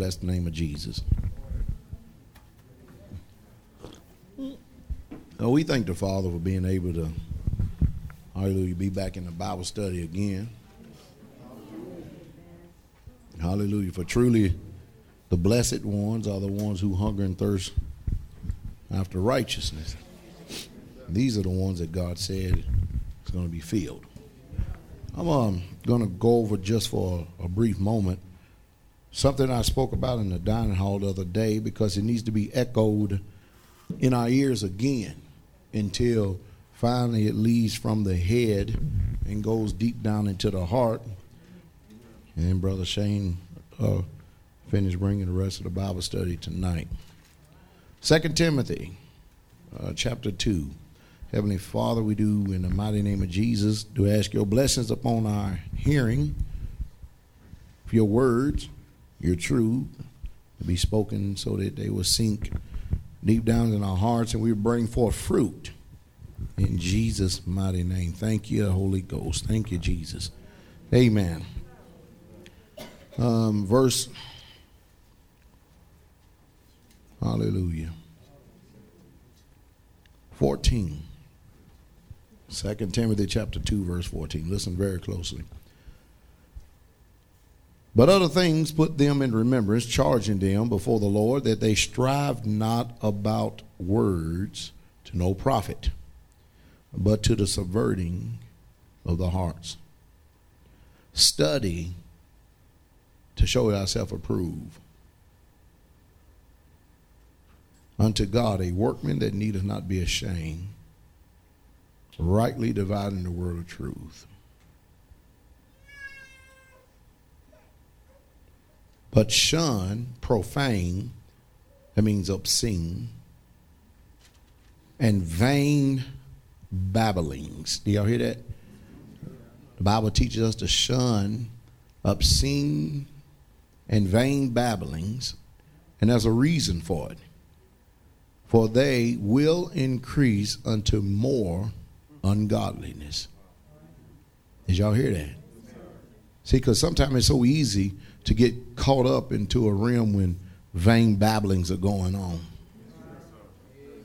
bless the name of Jesus. Oh, we thank the Father for being able to, hallelujah, be back in the Bible study again. Hallelujah. For truly, the blessed ones are the ones who hunger and thirst after righteousness. These are the ones that God said is going to be filled. I'm um, going to go over just for a brief moment something I spoke about in the dining hall the other day because it needs to be echoed in our ears again until finally it leaves from the head and goes deep down into the heart. And Brother Shane uh, finished bringing the rest of the Bible study tonight. Second Timothy, uh, chapter two. Heavenly Father, we do in the mighty name of Jesus do ask your blessings upon our hearing your words your truth to be spoken so that they will sink deep down in our hearts and we bring forth fruit in Jesus' mighty name. Thank you, Holy Ghost. Thank you, Jesus. Amen. Um, verse, hallelujah. 14. 2 Timothy chapter 2, verse 14. Listen very closely. But other things put them in remembrance, charging them before the Lord that they strive not about words to no profit, but to the subverting of the hearts. Study to show thyself approved unto God, a workman that needeth not be ashamed, rightly dividing the word of truth. But shun, profane, that means obscene, and vain babblings. Do y'all hear that? The Bible teaches us to shun obscene and vain babblings, and there's a reason for it. For they will increase unto more ungodliness. Did y'all hear that? See, because sometimes it's so easy to get caught up into a realm when vain babblings are going on.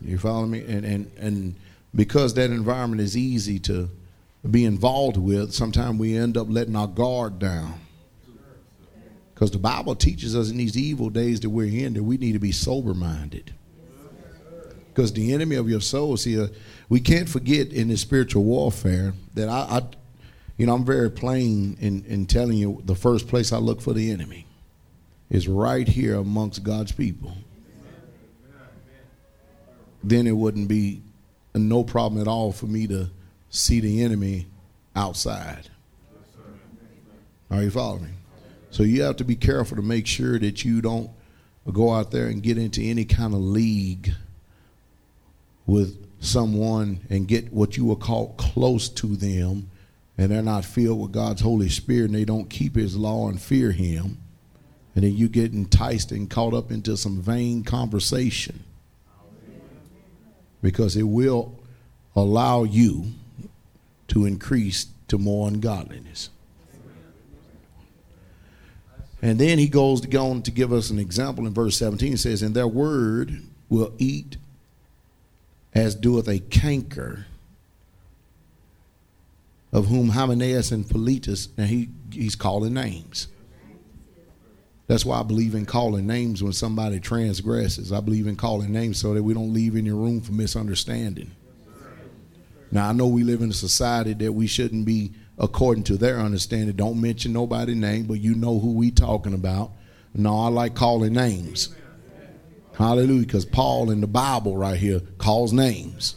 You follow me? And and and because that environment is easy to be involved with, sometimes we end up letting our guard down. Because the Bible teaches us in these evil days that we're in that we need to be sober minded. Because the enemy of your soul, see, uh, we can't forget in this spiritual warfare that I, I you know, I'm very plain in, in telling you the first place I look for the enemy is right here amongst God's people. Then it wouldn't be no problem at all for me to see the enemy outside. Are you following me? So you have to be careful to make sure that you don't go out there and get into any kind of league with someone and get what you would call close to them and they're not filled with God's Holy Spirit and they don't keep His law and fear Him, and then you get enticed and caught up into some vain conversation because it will allow you to increase to more ungodliness. And then he goes to on to give us an example in verse 17. He says, And their word will eat as doeth a canker of whom Hymenaeus and Philetus, and he, he's calling names. That's why I believe in calling names when somebody transgresses. I believe in calling names so that we don't leave any room for misunderstanding. Now, I know we live in a society that we shouldn't be according to their understanding. Don't mention nobody's name, but you know who we talking about. No, I like calling names. Hallelujah, because Paul in the Bible right here calls names.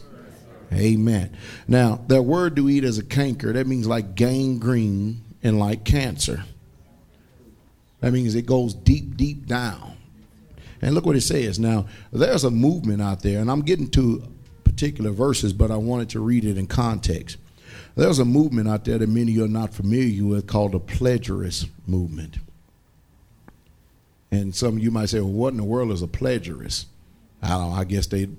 Amen. Now, that word to eat as a canker, that means like gangrene and like cancer. That means it goes deep, deep down. And look what it says. Now, there's a movement out there, and I'm getting to particular verses, but I wanted to read it in context. There's a movement out there that many of you are not familiar with called the preterist movement. And some of you might say, well, what in the world is a preterist? I don't know. I guess they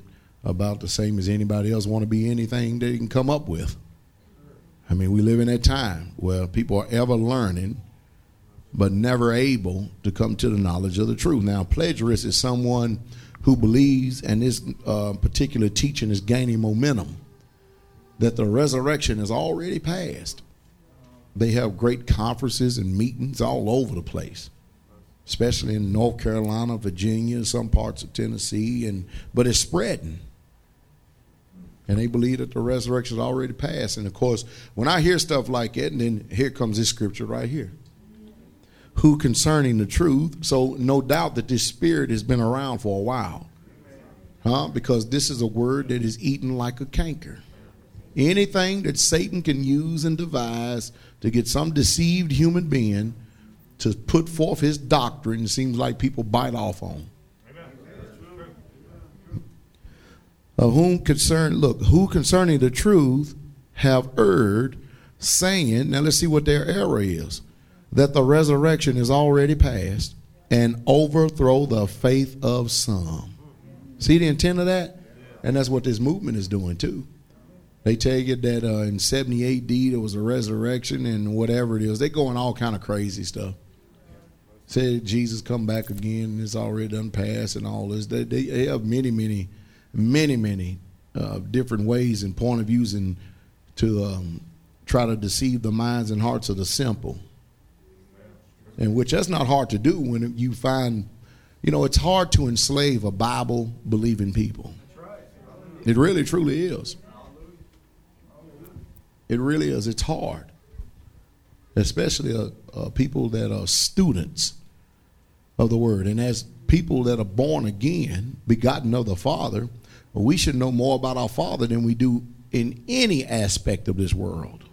about the same as anybody else want to be anything they can come up with. I mean, we live in that time where people are ever learning but never able to come to the knowledge of the truth. Now, preterist is someone who believes, and this uh, particular teaching is gaining momentum, that the resurrection is already passed. They have great conferences and meetings all over the place, especially in North Carolina, Virginia, some parts of Tennessee, and but it's spreading. And they believe that the resurrection is already passed. And of course, when I hear stuff like that, and then here comes this scripture right here who concerning the truth. So no doubt that this spirit has been around for a while. Huh? Because this is a word that is eaten like a canker. Anything that Satan can use and devise to get some deceived human being to put forth his doctrine seems like people bite off on. Of whom concern look, who concerning the truth have erred, saying, now let's see what their error is that the resurrection is already past and overthrow the faith of some. See the intent of that? And that's what this movement is doing too. They tell you that uh, in 70 AD there was a resurrection and whatever it is. They going all kind of crazy stuff. Say Jesus come back again and it's already done past and all this. They, they have many, many, many, many uh, different ways and point of views and to um, try to deceive the minds and hearts of the simple and which that's not hard to do when you find, you know, it's hard to enslave a Bible believing people. It really truly is. It really is. It's hard, especially uh, uh, people that are students of the Word, and as people that are born again, begotten of the Father, we should know more about our Father than we do in any aspect of this world.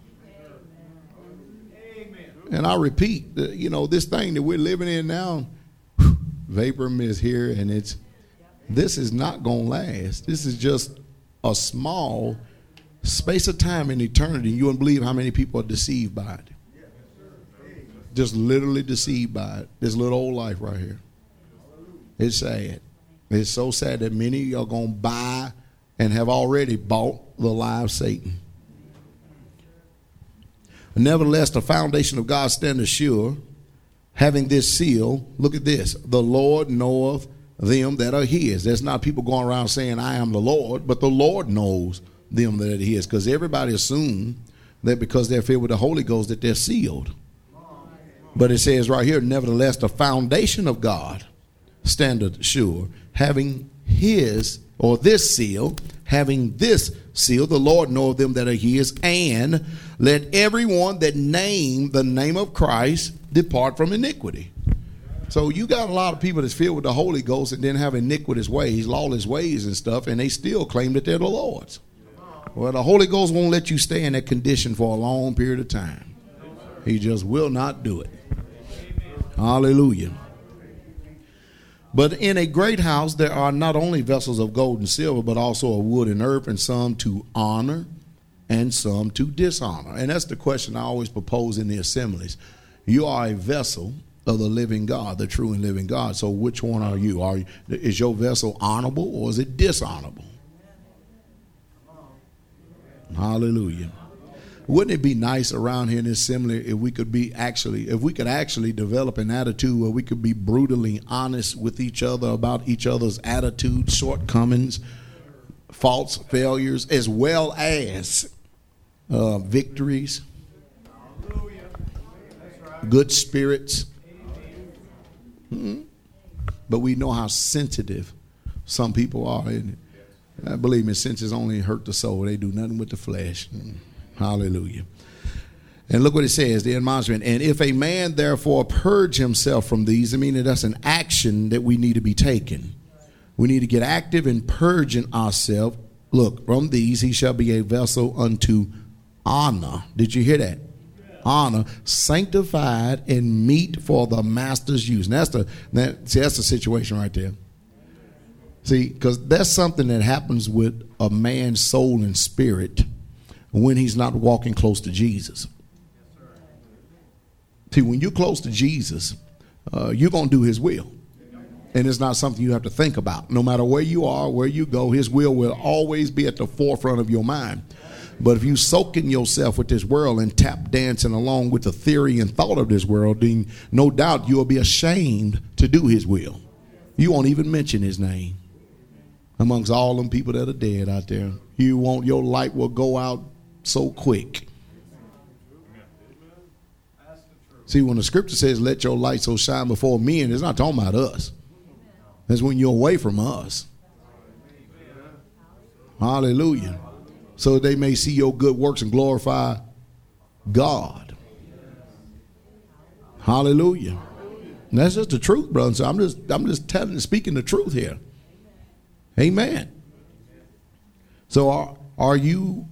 Amen. And I repeat, you know, this thing that we're living in now, vapor is here, and it's this is not going to last. This is just a small space of time in eternity. You wouldn't believe how many people are deceived by it. Just literally deceived by it. This little old life right here. It's sad. It's so sad that many are going to buy and have already bought the lie of Satan. Nevertheless, the foundation of God standeth sure, having this seal. Look at this the Lord knoweth them that are his. There's not people going around saying, I am the Lord, but the Lord knows them that are his. Because everybody assumes that because they're filled with the Holy Ghost, that they're sealed. But it says right here, nevertheless, the foundation of God standeth sure, having his or this seal, having this seal, the Lord knoweth them that are his, and let everyone that name the name of Christ depart from iniquity. So you got a lot of people that's filled with the Holy Ghost and then have iniquitous ways, lawless ways and stuff, and they still claim that they're the Lord's. Well, the Holy Ghost won't let you stay in that condition for a long period of time. He just will not do it. Hallelujah. But in a great house there are not only vessels of gold and silver, but also of wood and earth, and some to honor and some to dishonor. And that's the question I always propose in the assemblies. You are a vessel of the living God, the true and living God. So which one are you? Are is your vessel honorable or is it dishonorable? Hallelujah. Wouldn't it be nice around here in this assembly if we could be actually, if we could actually develop an attitude where we could be brutally honest with each other about each other's attitudes, shortcomings, faults, failures, as well as uh, victories, good spirits. Mm-hmm. But we know how sensitive some people are. And I believe me, senses only hurt the soul. They do nothing with the flesh. Mm. Hallelujah. And look what it says, the admonishment. And if a man therefore purge himself from these, I mean that's an action that we need to be taken. We need to get active in purging ourselves. Look, from these he shall be a vessel unto honor. Did you hear that? Honor, sanctified and meet for the master's use. And that's the that, see, that's the situation right there. See, because that's something that happens with a man's soul and spirit when he's not walking close to Jesus. See, when you're close to Jesus, uh, you're going to do his will. And it's not something you have to think about. No matter where you are, where you go, his will will always be at the forefront of your mind. But if you soaking yourself with this world and tap dancing along with the theory and thought of this world, then no doubt you'll be ashamed to do his will. You won't even mention his name amongst all them people that are dead out there. You won't, your light will go out so quick. See, when the scripture says, let your light so shine before men, it's not talking about us. That's when you're away from us. Hallelujah. So they may see your good works and glorify God. Hallelujah. And that's just the truth, brother. So I'm just I'm just telling speaking the truth here. Amen. So are are you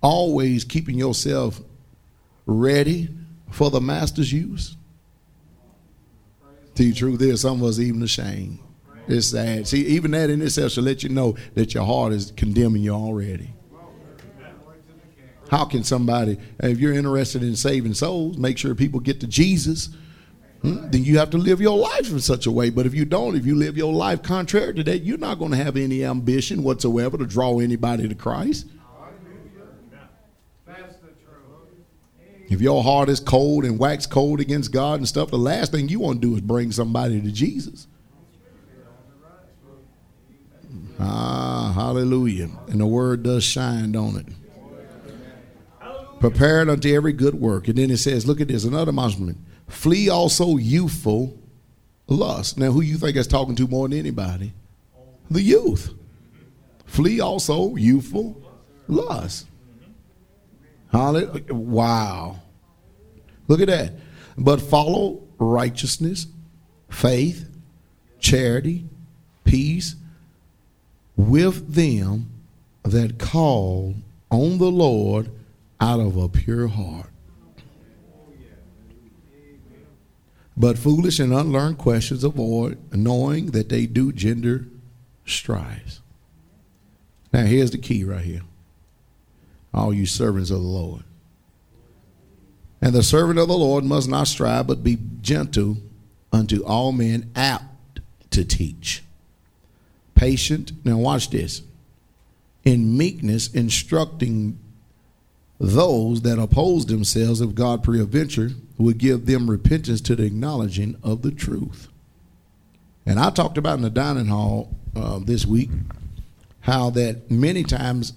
always keeping yourself ready for the master's use? The truth is, some of us even ashamed. It's sad. See, even that in itself should let you know that your heart is condemning you already. How can somebody, if you're interested in saving souls, make sure people get to Jesus? Hmm? Then you have to live your life in such a way. But if you don't, if you live your life contrary to that, you're not going to have any ambition whatsoever to draw anybody to Christ. If your heart is cold and wax cold against God and stuff, the last thing you want to do is bring somebody to Jesus. Ah, hallelujah. And the word does shine, don't it? Prepared unto every good work. And then it says, look at this, another announcement. Flee also youthful lust. Now, who you think is talking to more than anybody? The youth. Flee also youthful lust. Hallelujah. Wow. Look at that. But follow righteousness, faith, charity, peace with them that call on the Lord out of a pure heart. But foolish and unlearned questions avoid, knowing that they do gender strife. Now, here's the key right here all you servants of the Lord. And the servant of the Lord must not strive, but be gentle unto all men, apt to teach. Patient. Now, watch this. In meekness, instructing those that oppose themselves, if God peradventure would give them repentance to the acknowledging of the truth. And I talked about in the dining hall uh, this week how that many times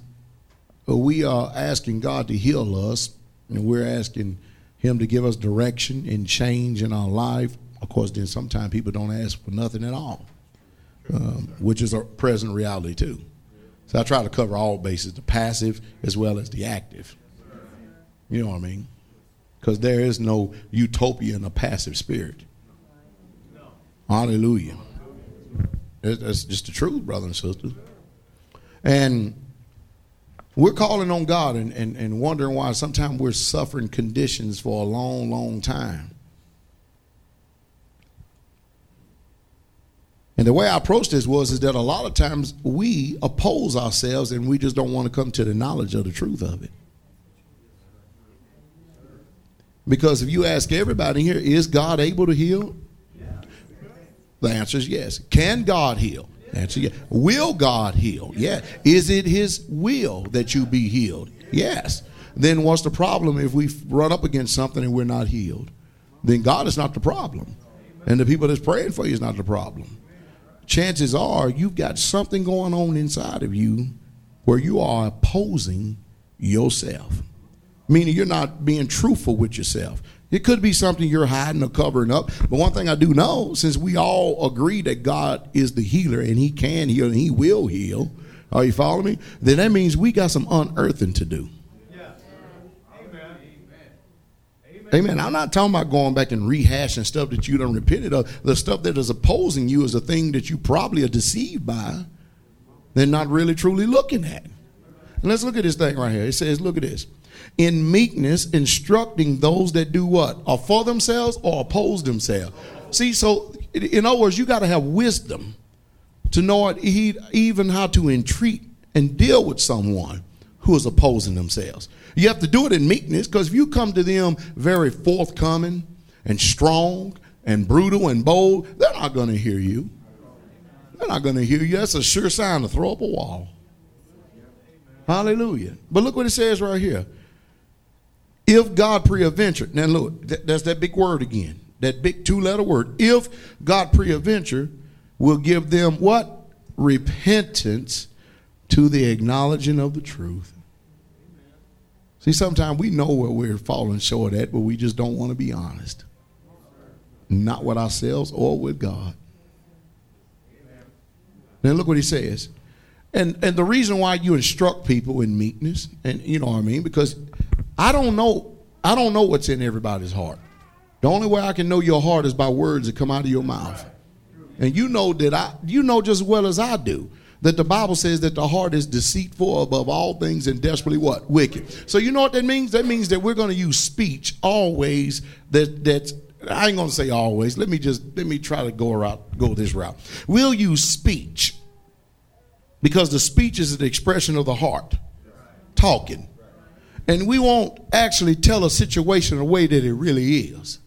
we are asking God to heal us, and we're asking Him to give us direction and change in our life. Of course, then sometimes people don't ask for nothing at all, um, which is a present reality too. So I try to cover all bases, the passive as well as the active. You know what I mean? Because there is no utopia in a passive spirit. Hallelujah. That's just the truth, brother and sister. And we're calling on God and, and, and wondering why sometimes we're suffering conditions for a long, long time. And the way I approached this was is that a lot of times we oppose ourselves and we just don't want to come to the knowledge of the truth of it. Because if you ask everybody here, is God able to heal? The answer is yes. Can God heal? Answer yes. Will God heal? Yeah. Is it His will that you be healed? Yes. Then what's the problem if we run up against something and we're not healed? Then God is not the problem. And the people that's praying for you is not the problem. Chances are you've got something going on inside of you where you are opposing yourself. Meaning you're not being truthful with yourself. It could be something you're hiding or covering up. But one thing I do know, since we all agree that God is the healer and He can heal and He will heal, are you following me? Then that means we got some unearthing to do. Amen. Amen. Amen. I'm not talking about going back and rehashing stuff that you don't repented of. The stuff that is opposing you is a thing that you probably are deceived by. They're not really truly looking at. And let's look at this thing right here. It says, look at this in meekness, instructing those that do what? Are for themselves or oppose themselves. See, so in other words, you got to have wisdom to know even how to entreat and deal with someone who is opposing themselves. You have to do it in meekness because if you come to them very forthcoming and strong and brutal and bold, they're not going to hear you. They're not going to hear you. That's a sure sign to throw up a wall. Hallelujah. But look what it says right here. If God preadventure, now look, that's that big word again. That big two letter word. If God preadventure will give them what? Repentance to the acknowledging of the truth. See, sometimes we know where we're falling short at, but we just don't want to be honest. Not with ourselves or with God. Now look what he says. And and the reason why you instruct people in meekness, and you know what I mean, because I don't know, I don't know what's in everybody's heart. The only way I can know your heart is by words that come out of your mouth. And you know that I you know just as well as I do that the Bible says that the heart is deceitful above all things and desperately what? Wicked. So you know what that means? That means that we're going to use speech always that that's I ain't going to say always. Let me just let me try to go around go this route. We'll use speech because the speech is an expression of the heart talking. And we won't actually tell a situation the way that it really is.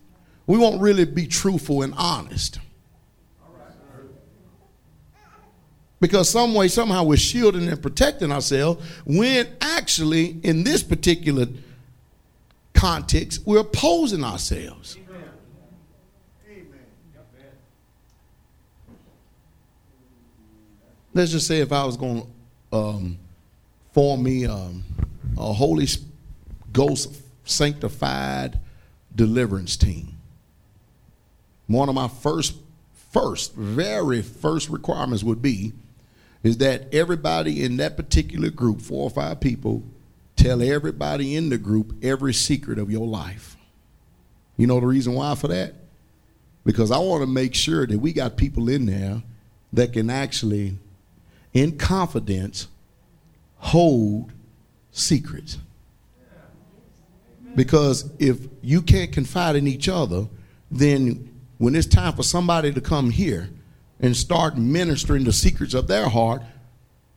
We won't really be truthful and honest. Because some way, somehow, we're shielding and protecting ourselves when actually, in this particular context, we're opposing ourselves. let's just say if I was going to um, form me um, a Holy Ghost sanctified deliverance team, one of my first, first, very first requirements would be is that everybody in that particular group, four or five people, tell everybody in the group every secret of your life. You know the reason why for that? Because I want to make sure that we got people in there that can actually in confidence hold secrets. Because if you can't confide in each other, then when it's time for somebody to come here and start ministering the secrets of their heart,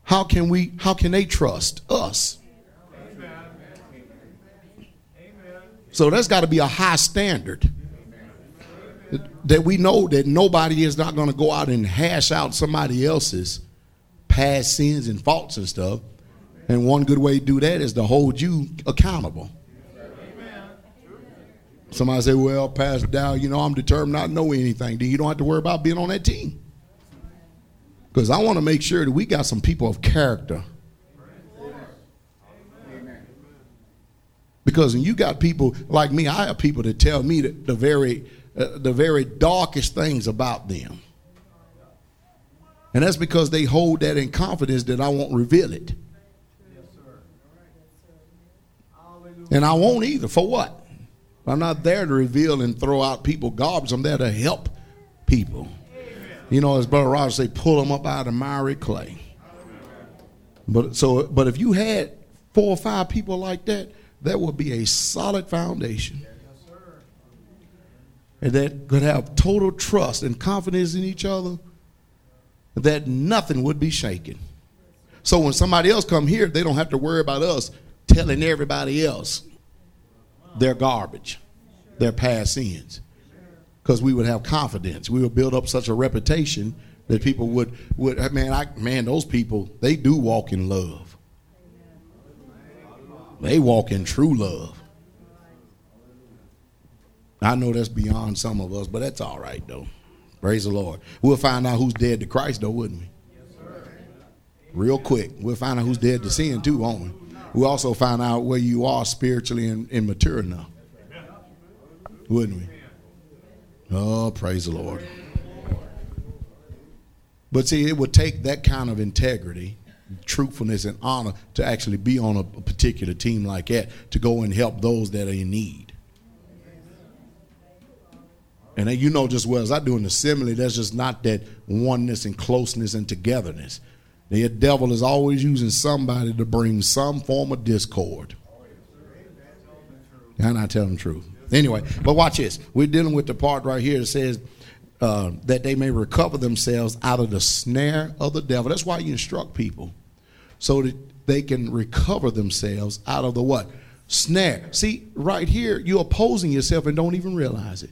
how can we how can they trust us? So that's got to be a high standard that we know that nobody is not going to go out and hash out somebody else's past sins and faults and stuff. And one good way to do that is to hold you accountable. Somebody say, well, Pastor Dow, you know, I'm determined not to know anything. Then you don't have to worry about being on that team. Because I want to make sure that we got some people of character. Because when you got people like me, I have people that tell me the very, uh, the very darkest things about them. And that's because they hold that in confidence that I won't reveal it. And I won't either. For what? I'm not there to reveal and throw out people garbage. I'm there to help people. You know, as Brother Roger say, pull them up out of miry clay. But so, but if you had four or five people like that, that would be a solid foundation. And that could have total trust and confidence in each other that nothing would be shaken. So when somebody else come here, they don't have to worry about us telling everybody else their garbage, their past sins. Because we would have confidence. We would build up such a reputation that people would would man, I man, those people, they do walk in love. They walk in true love. I know that's beyond some of us, but that's all right though. Praise the Lord. We'll find out who's dead to Christ, though, wouldn't we? Real quick. We'll find out who's dead to sin, too, won't we? We'll also find out where you are spiritually and, and mature enough. Wouldn't we? Oh, praise the Lord. But see, it would take that kind of integrity, truthfulness, and honor to actually be on a, particular team like that to go and help those that are in need. And uh, you know just well as I do in the assembly, there's just not that oneness and closeness and togetherness. The devil is always using somebody to bring some form of discord. And I tell them the truth. Anyway, but watch this. We're dealing with the part right here that says uh, that they may recover themselves out of the snare of the devil. That's why you instruct people so that they can recover themselves out of the what? Snare. See, right here, you're opposing yourself and don't even realize it.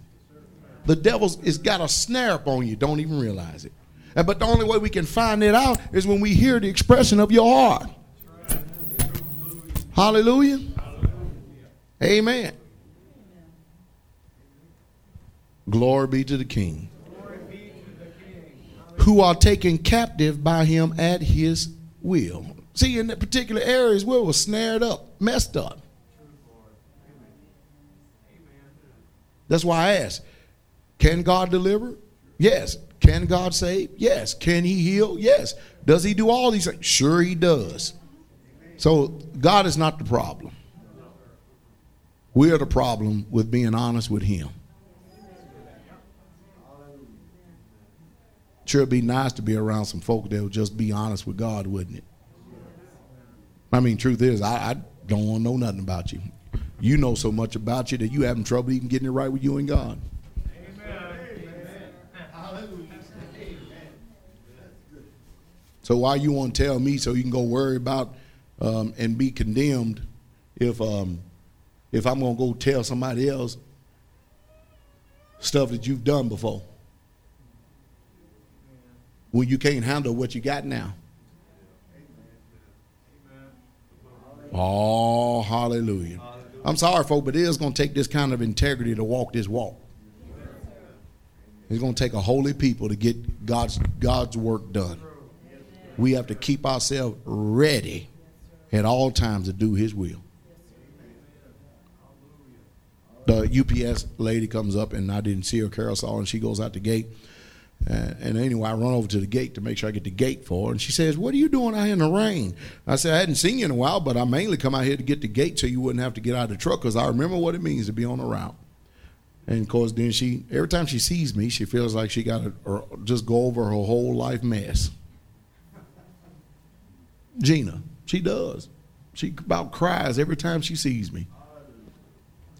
The devil's has got a snare up on you. Don't even realize it. But the only way we can find it out is when we hear the expression of your heart. Hallelujah. Amen. Glory be to the King. Who are taken captive by him at his will. See, in the particular areas where was snared up, messed up. That's why I ask Can God deliver? Yes. Can God save? Yes. Can He heal? Yes. Does He do all these things? Sure, He does. So, God is not the problem. We are the problem with being honest with Him. Sure, it'd be nice to be around some folk that would just be honest with God, wouldn't it? I mean, truth is, I, I don't want to know nothing about you. You know so much about you that you having trouble even getting it right with you and God. So why you want to tell me so you can go worry about um, and be condemned if um, if I'm gonna go tell somebody else stuff that you've done before when you can't handle what you got now? Oh, hallelujah. I'm sorry, folks, but it is going to take this kind of integrity to walk this walk. It's going to take a holy people to get God's God's work done. We have to keep ourselves ready at all times to do His will. The UPS lady comes up, and I didn't see her. carousel, and she goes out the gate. Uh, and anyway, I run over to the gate to make sure I get the gate for her. And she says, What are you doing out here in the rain? I said, I hadn't seen you in a while, but I mainly come out here to get the gate so you wouldn't have to get out of the truck because I remember what it means to be on the route. And of course, then she, every time she sees me, she feels like she got to just go over her whole life mess. Gina, she does. She about cries every time she sees me.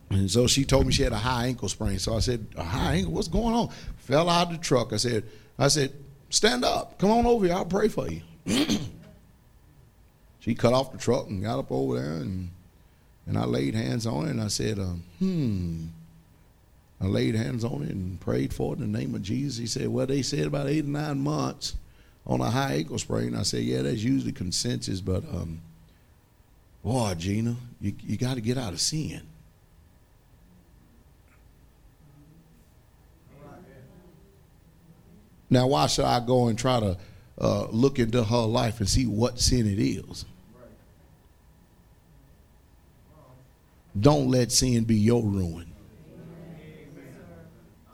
And so she told me she had a high ankle sprain. So I said, a high ankle? What's going on? Fell out of the truck. I said, I said, stand up. Come on over here. I'll pray for you. she cut off the truck and got up over there and and I laid hands on it and I said, um, hmm. I laid hands on it and prayed for it in the name of Jesus. He said, Well, they said about eight or nine months on a high ankle sprain. I said, Yeah, that's usually consensus, but um, boy, Gina, you, you got to get out of sin. Now, why should I go and try to uh, look into her life and see what sin it is? Don't let sin be your ruin.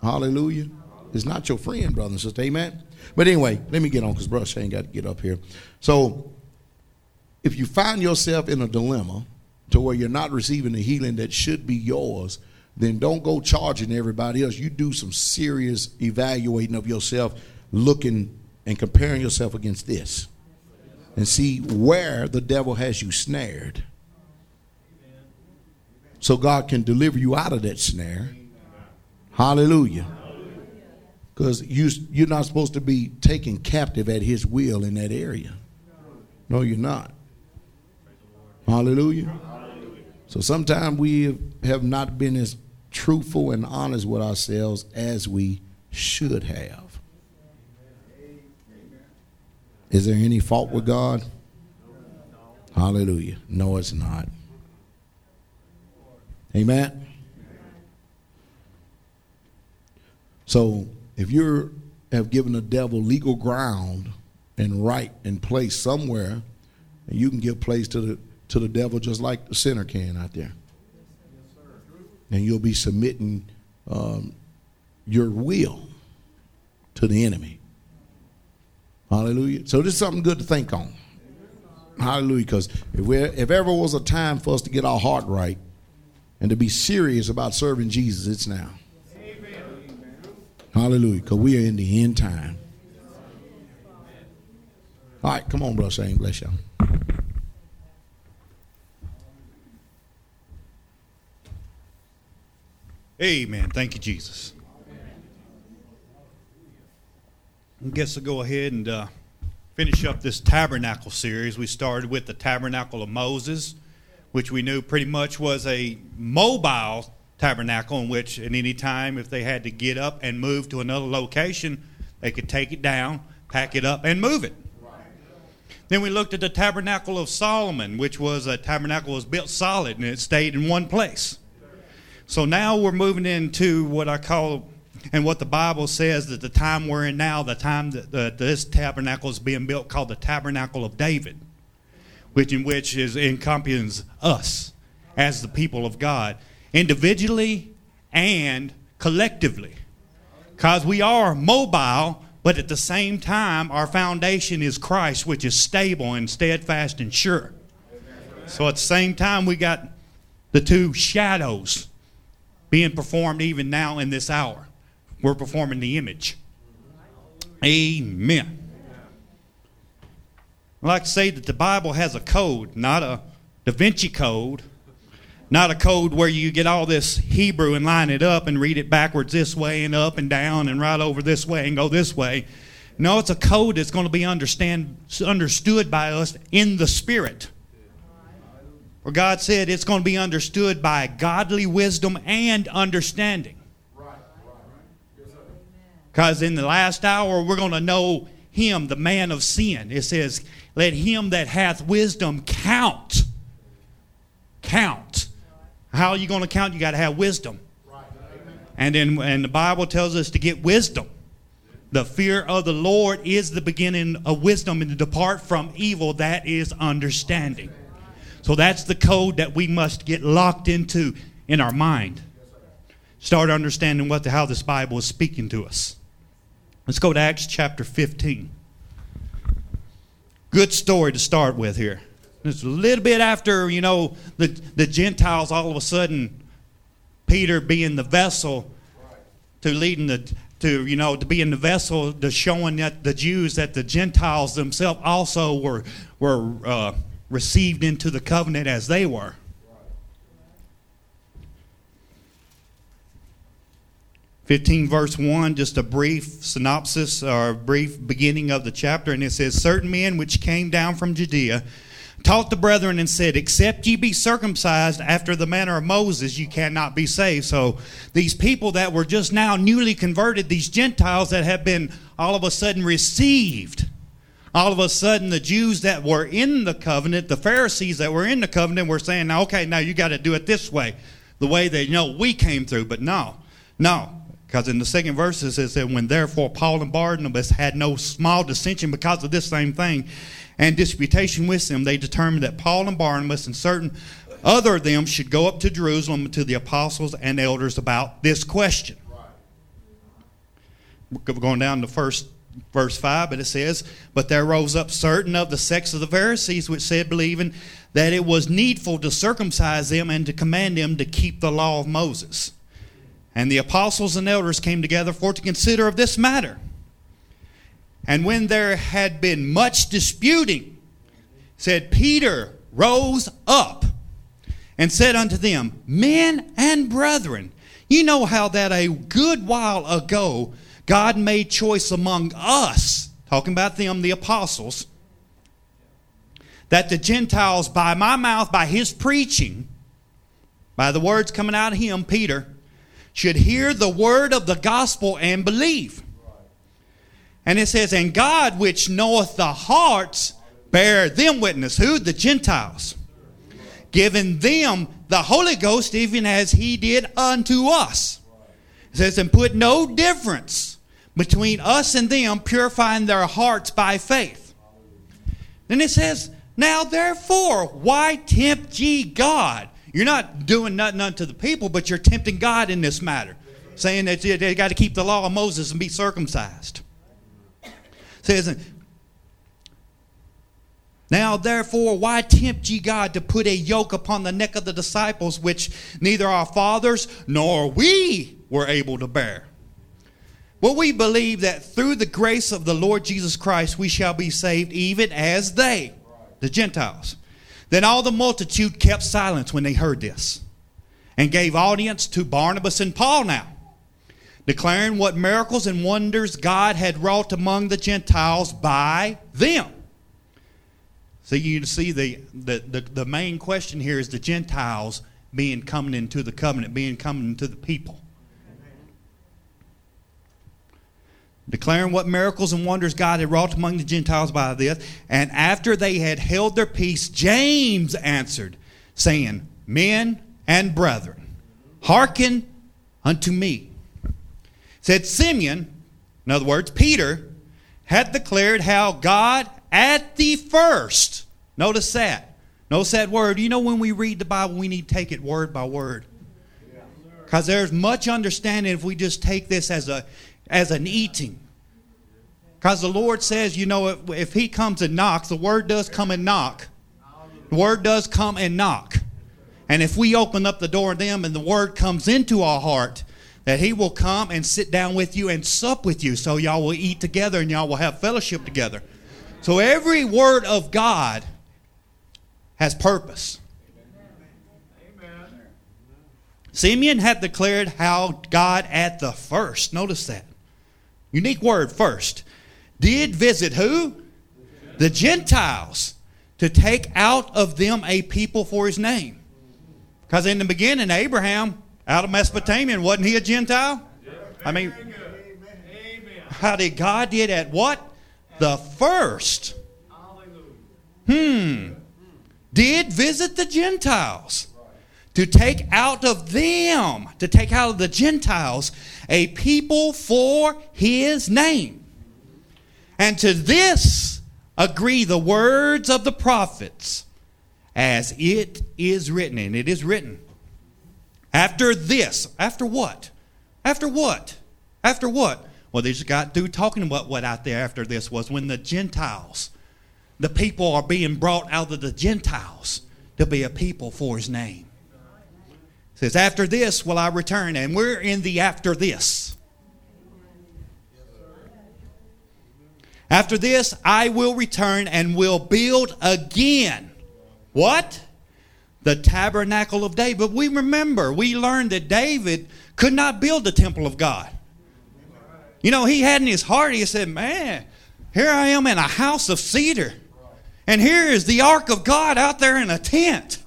Hallelujah. It's not your friend, brother and sister. Amen. But anyway, let me get on because Brother Shane got to get up here. So, if you find yourself in a dilemma to where you're not receiving the healing that should be yours, then don't go charging everybody else. You do some serious evaluating of yourself, looking and comparing yourself against this, and see where the devil has you snared. So God can deliver you out of that snare. Hallelujah. Because you, you're not supposed to be taken captive at his will in that area. No, you're not. Hallelujah. So sometimes we have not been as truthful and honest with ourselves as we should have. Is there any fault with God? Hallelujah. No, it's not. Amen. So if you have given the devil legal ground and right and place somewhere, and you can give place to the to the devil just like the sinner can out there. And you'll be submitting um, your will to the enemy. Hallelujah. So this is something good to think on. Hallelujah. Because if, if ever was a time for us to get our heart right and to be serious about serving Jesus, it's now. Hallelujah. Because we are in the end time. All right, come on, brother Shane. Bless y'all. Amen. Thank you, Jesus. I guess I'll go ahead and uh, finish up this tabernacle series. We started with the tabernacle of Moses, which we knew pretty much was a mobile tabernacle in which at any time if they had to get up and move to another location, they could take it down, pack it up, and move it. Then we looked at the tabernacle of Solomon, which was a tabernacle was built solid and it stayed in one place. So now we're moving into what I call and what the Bible says that the time we're in now, the time that, that this tabernacle is being built, called the tabernacle of David, which in which is encompasses us as the people of God, individually and collectively, because we are mobile, but at the same time, our foundation is Christ, which is stable and steadfast and sure. So at the same time, we got the two shadows being performed even now in this hour. We're performing the image. Amen. I like to say that the Bible has a code, not a Da Vinci code, not a code where you get all this Hebrew and line it up and read it backwards this way and up and down and right over this way and go this way. No, it's a code that's going to be understand, understood by us in the Spirit. Where God said it's going to be understood by godly wisdom and understanding. Because in the last hour, we're going to know him, the man of sin. It says, Let him that hath wisdom count. Count. How are you going to count? You got to have wisdom. And then and the Bible tells us to get wisdom. The fear of the Lord is the beginning of wisdom, and to depart from evil, that is understanding. So that's the code that we must get locked into in our mind. Start understanding what the, how this Bible is speaking to us. Let's go to Acts chapter 15. Good story to start with here. It's a little bit after, you know, the, the Gentiles all of a sudden, Peter being the vessel to leading the, to, you know, to be in the vessel to showing that the Jews that the Gentiles themselves also were, were uh, received into the covenant as they were. 15 verse 1 just a brief synopsis or a brief beginning of the chapter and it says certain men which came down from judea taught the brethren and said except ye be circumcised after the manner of moses you cannot be saved. So these people that were just now newly converted these gentiles that have been all of a sudden received all of a sudden the jews that were in the covenant the pharisees that were in the covenant were saying now okay now you got to do it this way the way that you know we came through. But no no because in the second verse it says that when therefore Paul and Barnabas had no small dissension because of this same thing and disputation with them, they determined that Paul and Barnabas and certain other of them should go up to Jerusalem to the apostles and elders about this question. We're going down to first verse 5, but it says, But there rose up certain of the sects of the Pharisees which said, believing that it was needful to circumcise them and to command them to keep the law of Moses. And the apostles and elders came together for to consider of this matter. And when there had been much disputing, said Peter rose up and said unto them, Men and brethren, you know how that a good while ago God made choice among us, talking about them, the apostles, that the Gentiles, by my mouth, by his preaching, by the words coming out of him, Peter, should hear the word of the gospel and believe. And it says, And God, which knoweth the hearts, bear them witness. Who? The Gentiles. Giving them the Holy Ghost, even as He did unto us. It says, And put no difference between us and them, purifying their hearts by faith. Then it says, Now therefore, why tempt ye God? You're not doing nothing unto the people, but you're tempting God in this matter, saying that they got to keep the law of Moses and be circumcised. Now, therefore, why tempt ye God to put a yoke upon the neck of the disciples, which neither our fathers nor we were able to bear? Well, we believe that through the grace of the Lord Jesus Christ we shall be saved, even as they, the Gentiles. Then all the multitude kept silence when they heard this and gave audience to Barnabas and Paul now, declaring what miracles and wonders God had wrought among the Gentiles by them. So you see the, the, the, the main question here is the Gentiles being coming into the covenant, being coming into the people. declaring what miracles and wonders God had wrought among the Gentiles by this. And after they had held their peace, James answered, saying, Men and brethren, hearken unto me. Said Simeon, in other words, Peter, had declared how God at the first, notice that, notice that word. You know, when we read the Bible, we need to take it word by word. Because there's much understanding if we just take this as a as an eating. Because the Lord says, you know, if, if He comes and knocks, the word does come and knock. The word does come and knock. And if we open up the door to them and the word comes into our heart, that He will come and sit down with you and sup with you. So y'all will eat together and y'all will have fellowship together. So every word of God has purpose. Simeon had declared how God at the first, notice that. Unique word, first. Did visit who? The Gentiles to take out of them a people for his name. Because in the beginning, Abraham, out of Mesopotamia, wasn't he a Gentile? I mean, how did God did at what? The first. Hmm. Did visit the Gentiles to take out of them, to take out of the Gentiles, a people for his name. And to this agree the words of the prophets, as it is written. And it is written. After this, after what? After what? After what? Well, they just got through talking about what out there after this was when the Gentiles, the people are being brought out of the Gentiles to be a people for his name says, After this will I return. And we're in the after this. After this, I will return and will build again. What? The tabernacle of David. We remember, we learned that David could not build the temple of God. You know, he had in his heart, he said, Man, here I am in a house of cedar. And here is the ark of God out there in a tent.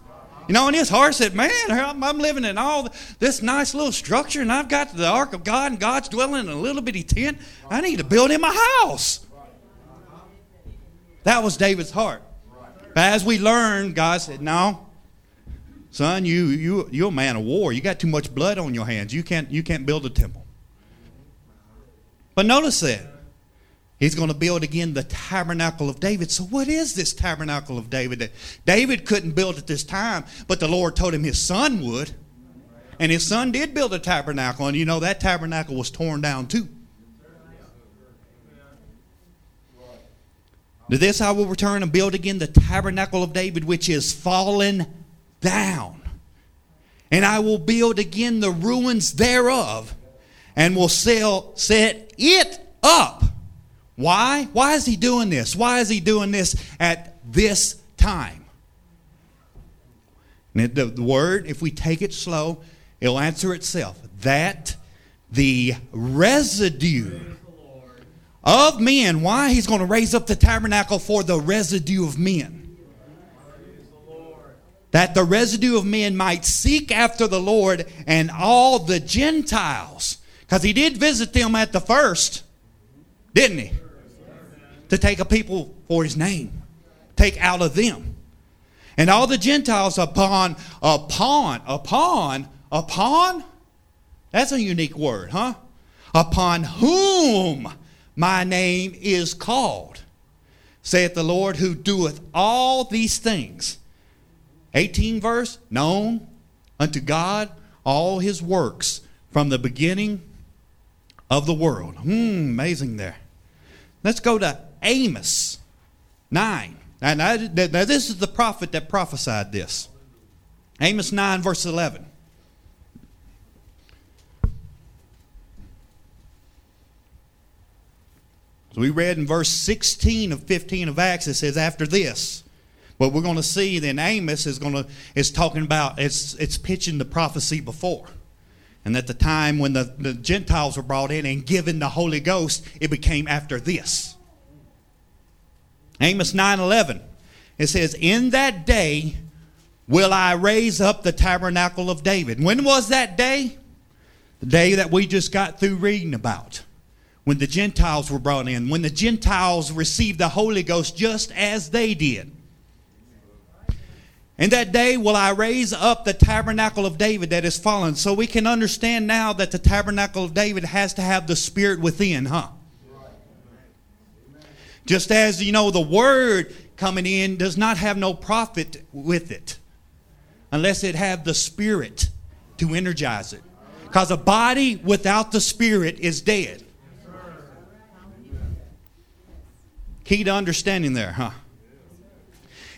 You know, and his heart said, Man, I'm living in all this nice little structure, and I've got the ark of God, and God's dwelling in a little bitty tent. I need to build him a house. That was David's heart. But as we learned, God said, No, son, you, you, you're a man of war. You got too much blood on your hands. You can't, you can't build a temple. But notice that. He's going to build again the tabernacle of David. So, what is this tabernacle of David? That David couldn't build at this time, but the Lord told him his son would. And his son did build a tabernacle, and you know that tabernacle was torn down too. To this I will return and build again the tabernacle of David, which is fallen down. And I will build again the ruins thereof, and will sell, set it up why? Why is he doing this? Why is he doing this at this time? And the, the word, if we take it slow, it'll answer itself. That the residue of men, why he's going to raise up the tabernacle for the residue of men. That the residue of men might seek after the Lord and all the Gentiles. Because he did visit them at the first, didn't he? to take a people for his name, take out of them. And all the Gentiles upon, upon, upon, upon, that's a unique word, huh? Upon whom my name is called, saith the Lord who doeth all these things. 18 verse, known unto God all his works from the beginning of the world. Hmm, amazing there. Let's go to Amos 9. Now, now, now, this is the prophet that prophesied this. Amos 9, verse 11. So we read in verse 16 of 15 of Acts, it says, after this. What we're going to see then Amos is going to is talking about it's it's pitching the prophecy before. And at the time when the, the Gentiles were brought in and given the Holy Ghost, it became after this. Amos 9:11. It says, "In that day will I raise up the tabernacle of David." When was that day? The day that we just got through reading about. when the Gentiles were brought in, when the Gentiles received the Holy Ghost just as they did. In that day will I raise up the tabernacle of David that is fallen. So we can understand now that the tabernacle of David has to have the spirit within, huh? Just as, you know, the word coming in does not have no profit with it unless it have the spirit to energize it. Because a body without the spirit is dead. Key to understanding there, huh?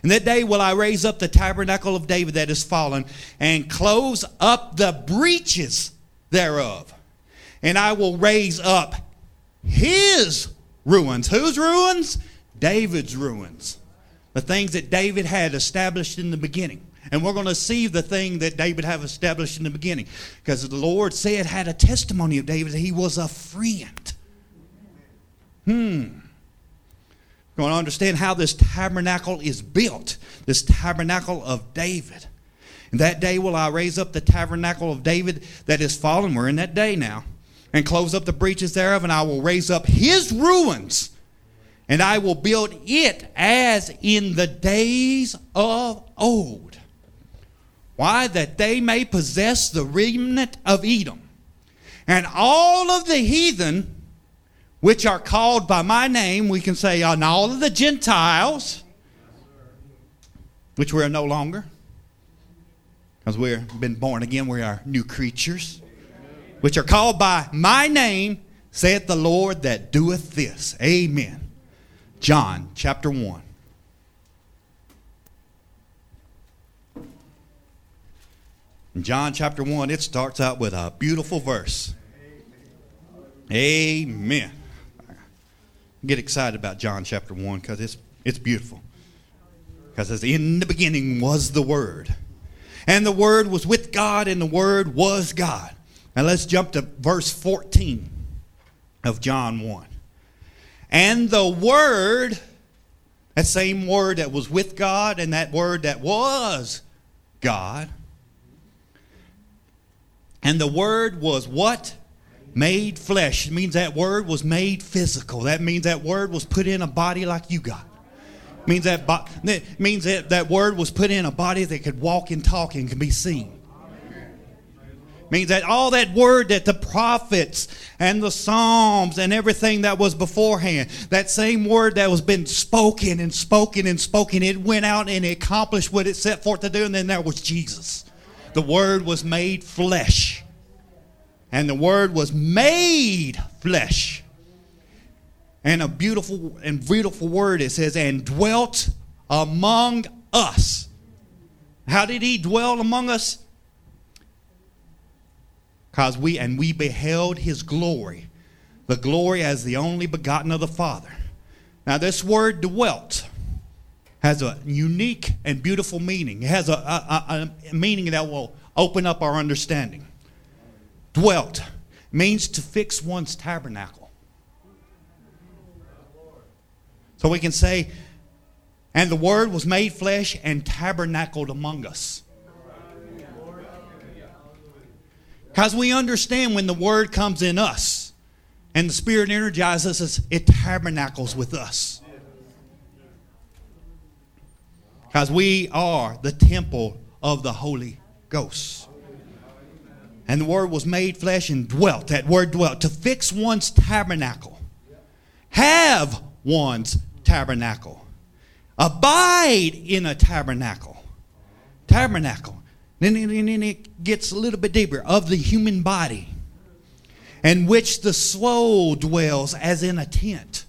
In that day will I raise up the tabernacle of David that is fallen and close up the breaches thereof. And I will raise up his ruins. Whose ruins? David's ruins. The things that David had established in the beginning. And we're going to see the thing that David have established in the beginning. Because the Lord said, had a testimony of David that he was a friend. Hmm. You want to understand how this tabernacle is built, this tabernacle of David. In that day will I raise up the tabernacle of David that is fallen. We're in that day now. And close up the breaches thereof, and I will raise up his ruins, and I will build it as in the days of old. Why? That they may possess the remnant of Edom. And all of the heathen which are called by my name, we can say, on all of the Gentiles, which we are no longer, because we've been born again, we are new creatures, which are called by my name, saith the Lord that doeth this. Amen. John chapter 1. In John chapter 1, it starts out with a beautiful verse. Amen get excited about John chapter 1 because it's, it's beautiful. Because as in the beginning was the Word. And the Word was with God, and the Word was God. Now let's jump to verse 14 of John 1. And the Word, that same Word that was with God, and that Word that was God. And the Word was what? Made flesh. Means that word was made physical. That means that word was put in a body like you got. It means that bo- it means that that word was put in a body that could walk and talk and can be seen. Means that all that word that the prophets and the psalms and everything that was beforehand, that same word that was been spoken and spoken and spoken, it went out and accomplished what it set forth to do, and then there was Jesus. The word was made flesh. And the Word was made flesh. And a beautiful and beautiful word it says, and dwelt among us. How did he dwell among us? Because we and we beheld his glory, the glory as the only begotten of the Father. Now, this word dwelt has a unique and beautiful meaning. It has a, a, a meaning that will open up our understanding dwelt means to fix one's tabernacle. So we can say, and the Word was made flesh and tabernacled among us. Because we understand when the Word comes in us and the Spirit energizes us, it tabernacles with us. Because we are the temple of the Holy Ghost. And the Word was made flesh and dwelt. That word dwelt. To fix one's tabernacle. Have one's tabernacle. Abide in a tabernacle. Tabernacle. Then, it gets a little bit deeper. Of the human body. And which the soul dwells as in a tent.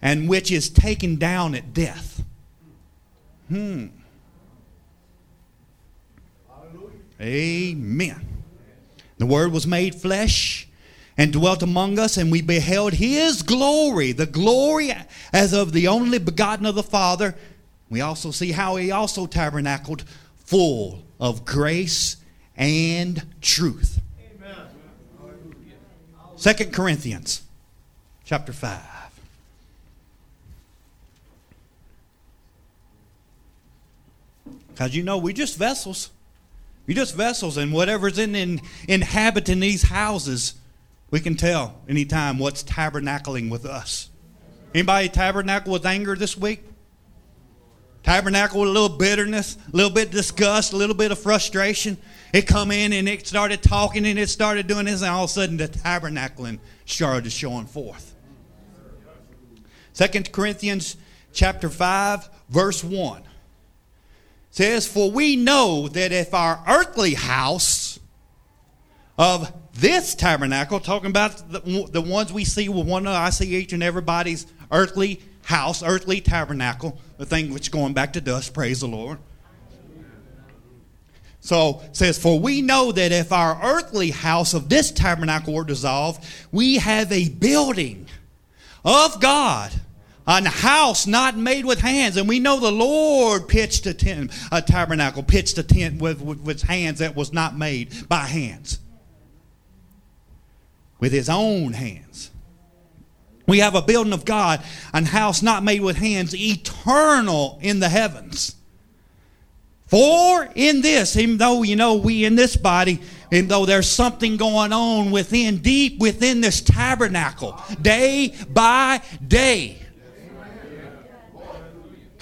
And which is taken down at death. Hmm. Amen. The Word was made flesh and dwelt among us, and we beheld His glory, the glory as of the only begotten of the Father. We also see how He also tabernacled full of grace and truth. Second Corinthians chapter 5. Because you know, we're just vessels. You're just vessels, and whatever's in, in inhabiting these houses, We can tell anytime what's tabernacling with us. Anybody tabernacle with anger this week? Tabernacle with a little bitterness, a little bit of disgust, a little bit of frustration. It come in and it started talking and it started doing this, and all of a sudden the tabernacling started showing forth. Second Corinthians chapter 5, verse 1 says, For we know that if our earthly house of this tabernacle, talking about the, the ones we see with one another, I see each and everybody's earthly house, earthly tabernacle, the thing which is going back to dust, praise the Lord. So says, For we know that if our earthly house of this tabernacle were dissolved, we have a building of God, a house not made with hands. And we know the Lord pitched a tent, a tabernacle, pitched a tent with, with, with hands that was not made by hands. With his own hands. We have a building of God, a house not made with hands, eternal in the heavens. For in this, even though you know we in this body, even though there's something going on within, deep within this tabernacle, day by day.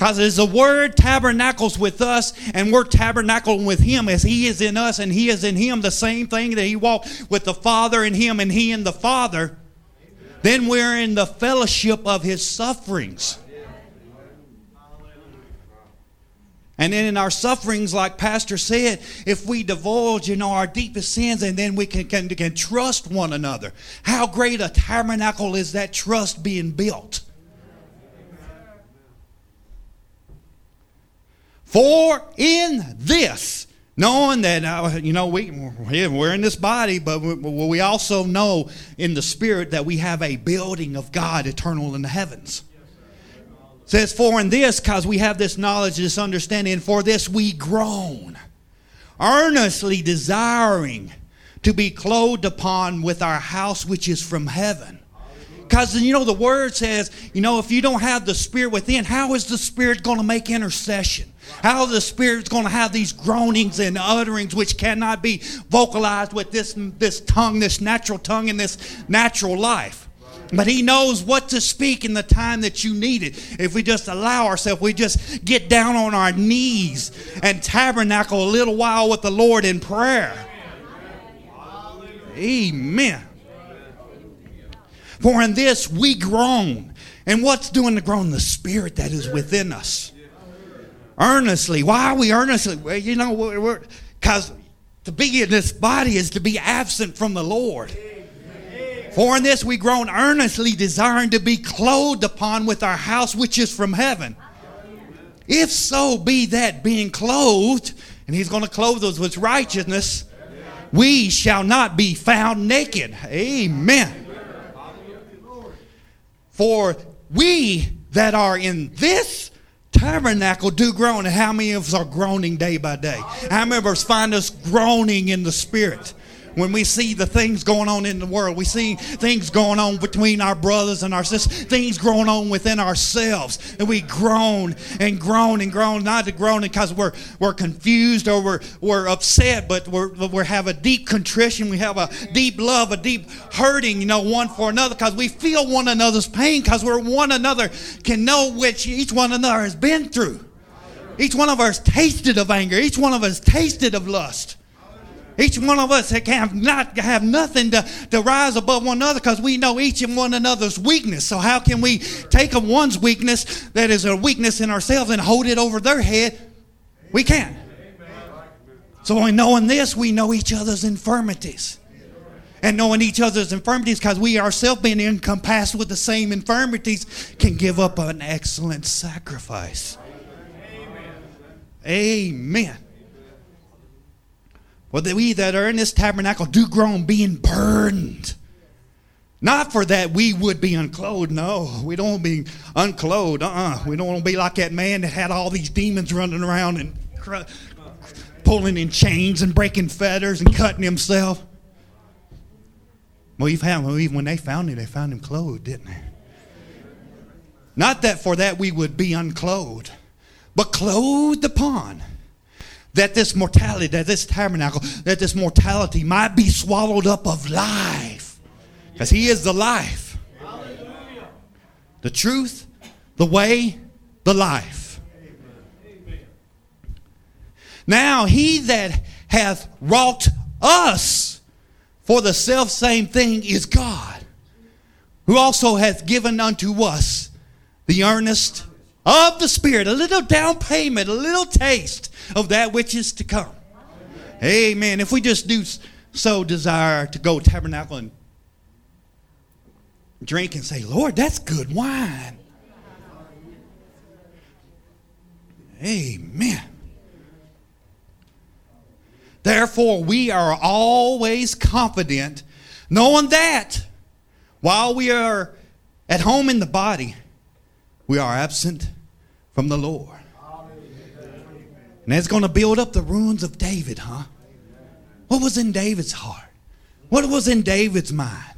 Because as the word tabernacles with us, and we're tabernacling with him as he is in us and he is in him, the same thing that he walked with the Father in him and he in the Father then we're in the fellowship of his sufferings. And then in our sufferings, like Pastor said, if we divulge, you know, our deepest sins, and then we can, can, can trust one another. How great a tabernacle is that trust being built? For in this Knowing that, uh, you know, we, we're in this body, but we also know in the spirit that we have a building of God eternal in the heavens. Says, For in this, because we have this knowledge, this understanding, for this we groan, earnestly desiring to be clothed upon with our house which is from heaven. Because, you know, the word says, you know, if you don't have the Spirit within, how is the Spirit going to make intercession? How the Spirit's going to have these groanings and utterings which cannot be vocalized with this, this tongue, this natural tongue, and this natural life. But he knows what to speak in the time that you need it. If we just allow ourselves, we just get down on our knees and tabernacle a little while with the Lord in prayer. Amen. For in this we groan. And what's doing the groan? The spirit that is within us earnestly. Why are we earnestly? Well, you know, we're, because to be in this body is to be absent from the Lord. For in this we groan earnestly, desiring to be clothed upon with our house which is from heaven. If so be that being clothed, and he's going to clothe us with righteousness, we shall not be found naked. Amen. For we that are in this tabernacle do groan. And how many of us are groaning day by day? How many of us find us groaning in the spirit? When we see the things going on in the world. We see things going on between our brothers and our sisters, things going on within ourselves. And we groan and groan and groan, not to groan because we're, we're confused or we're, we're upset, but we're, we have a deep contrition. We have a deep love, a deep hurting, you know, one for another because we feel one another's pain because we're one another can know which each one another has been through. Each one of us tasted of anger. Each one of us tasted of lust. Each one of us have not have nothing to, to rise above one another because we know each and one another's weakness. So how can we take a one's weakness that is a weakness in ourselves and hold it over their head? We can't. So in knowing this, we know each other's infirmities. And knowing each other's infirmities, because we ourselves being encompassed with the same infirmities, can give up an excellent sacrifice. Amen. Amen. Well, we that are in this tabernacle do groan, being burdened. Not for that we would be unclothed. No, we don't want to be unclothed. Uh-uh. We don't want to be like that man that had all these demons running around and cr- pulling in chains and breaking fetters and cutting himself. Well, even when they found him, they found him clothed, didn't they? Not that for that we would be unclothed, but clothed upon that this mortality, that this tabernacle, that this mortality might be swallowed up of life. Because He is the life, the truth, the way, the life. Now He that hath wrought us for the self same thing is God, who also hath given unto us the earnest of the Spirit, a little down payment, a little taste of that which is to come. Amen. If we just do so desire to go tabernacle and drink and say, Lord, that's good wine. Amen. Therefore, we are always confident, knowing that while we are at home in the body, we are absent from the Lord. And that's going to build up the ruins of David, huh? What was in David's heart? What was in David's mind?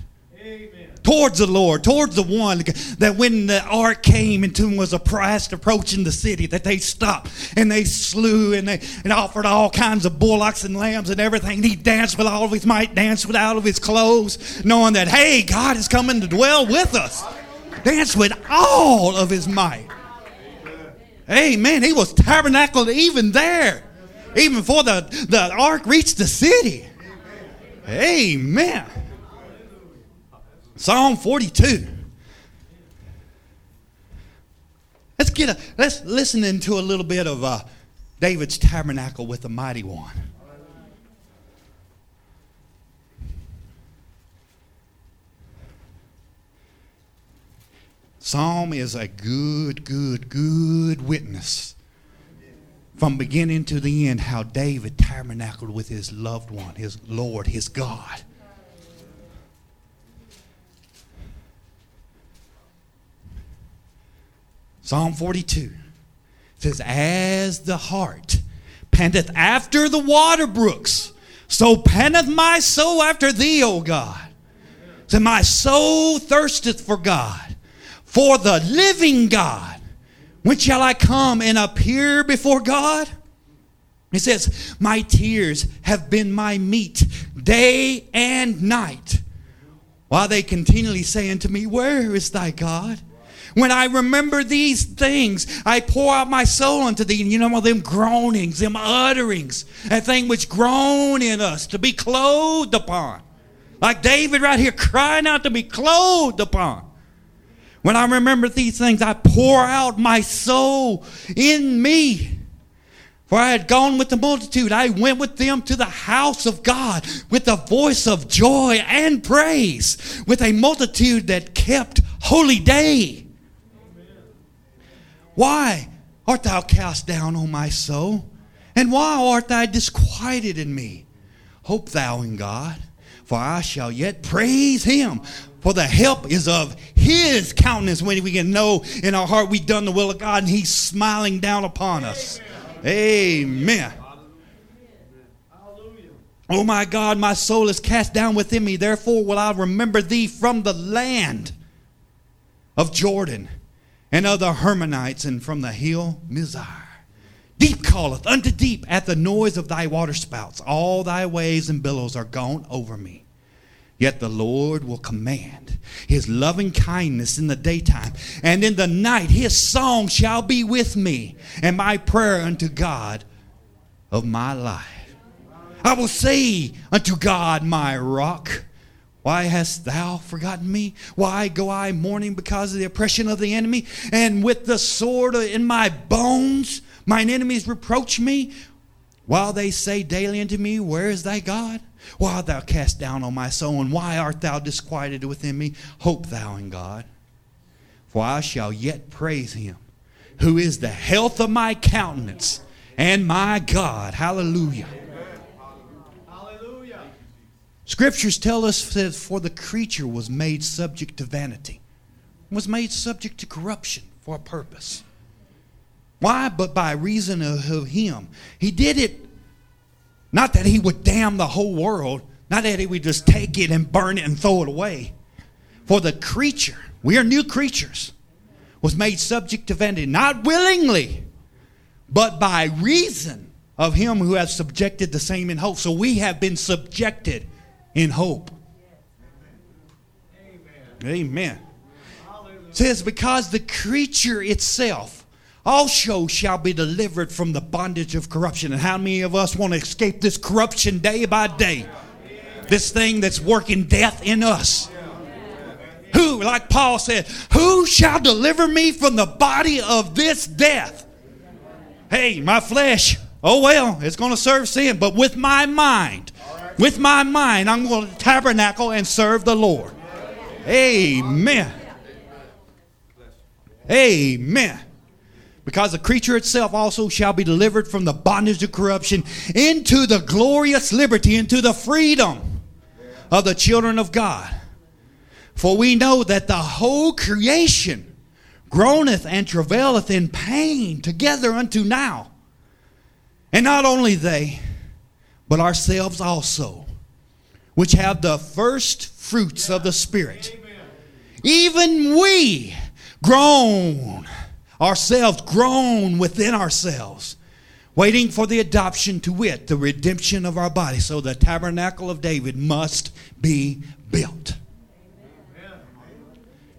towards the Lord, towards the one that when the ark came him was oppressed approaching the city, that they stopped and they slew and they and offered all kinds of bullocks and lambs and everything. And he danced with all of his might, danced with all of his clothes, knowing that, hey, God is coming to dwell with us. Danced with all of his might. Amen. He was tabernacled even there, even before the, the ark reached the city. Amen. Psalm 42. Let's get a let's listen into a little bit of uh, David's tabernacle with the mighty one. Psalm is a good, good, good witness from beginning to the end how David tabernacled with his loved one, his Lord, his God. Psalm 42 says, As the hart panteth after the water brooks, so panteth my soul after thee, O God. So my soul thirsteth for God, for the living God. When shall I come and appear before God? He says, My tears have been my meat day and night, while they continually say unto me, Where is thy God? When I remember these things, I pour out my soul unto thee. And you know, them groanings, them utterings, that thing which groan in us to be clothed upon. Like David right here crying out to be clothed upon. When I remember these things, I pour out my soul in me. For I had gone with the multitude. I went with them to the house of God with a voice of joy and praise, with a multitude that kept holy day. Why art thou cast down, O my soul? And why art thou disquieted in me? Hope thou in God, for I shall yet praise him. For the help is of his countenance when we can know in our heart we've done the will of God and he's smiling down upon us. Amen. Oh my God, my soul is cast down within me. Therefore will I remember thee from the land of Jordan and of the Hermonites, and from the hill Mizar. Deep calleth unto deep at the noise of thy waterspouts. All thy waves and billows are gone over me. Yet the Lord will command his loving kindness in the daytime, and in the night his song shall be with me, and my prayer unto God of my life. I will say unto God, my rock, why hast thou forgotten me? Why go I mourning because of the oppression of the enemy? And with the sword in my bones, mine enemies reproach me. While they say daily unto me, Where is thy God? Why art thou cast down on my soul? And why art thou disquieted within me? Hope thou in God. For I shall yet praise him, who is the health of my countenance and my God. Hallelujah. Hallelujah. Scriptures tell us that for the creature was made subject to vanity, was made subject to corruption for a purpose. Why? But by reason of, him. He did it not that he would damn the whole world, not that he would just take it and burn it and throw it away. For the creature, we are new creatures, was made subject to vanity, not willingly, but by reason of him who has subjected the same in hope. So we have been subjected in hope. Amen. It says, because the creature itself also shall be delivered from the bondage of corruption. And how many of us want to escape this corruption day by day? This thing that's working death in us. Who, like Paul said, who shall deliver me from the body of this death? Hey, my flesh, oh well, it's going to serve sin, but with my mind, with my mind, I'm going to tabernacle and serve the Lord. Amen. Amen. Because the creature itself also shall be delivered from the bondage of corruption into the glorious liberty, into the freedom of the children of God. For we know that the whole creation groaneth and travaileth in pain together unto now. And not only they, but ourselves also, which have the first fruits of the Spirit. Even we groan, ourselves groan within ourselves, waiting for the adoption to wit, the redemption of our body. So the tabernacle of David must be built.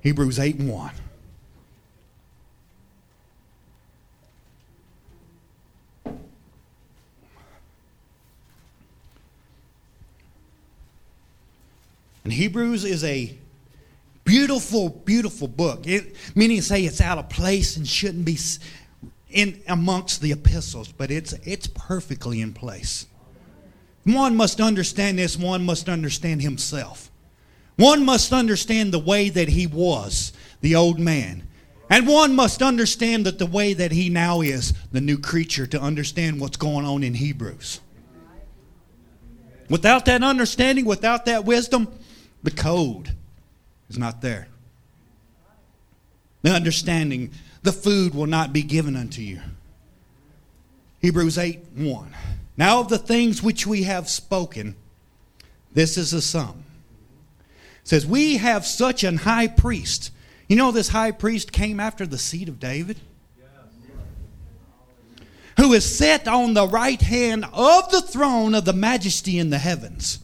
Hebrews 8 and 1. And Hebrews is a beautiful, beautiful book. It, many say it's out of place and shouldn't be in amongst the epistles, but it's it's perfectly in place. One must understand this. One must understand himself. One must understand the way that he was, the old man. And one must understand that the way that he now is, the new creature, to understand what's going on in Hebrews. Without that understanding, without that wisdom, the code is not there. The understanding, the food will not be given unto you. Hebrews 8 1. Now of the things which we have spoken, this is the sum. It says, We have such an high priest. You know, this high priest came after the seed of David? Who is set on the right hand of the throne of the majesty in the heavens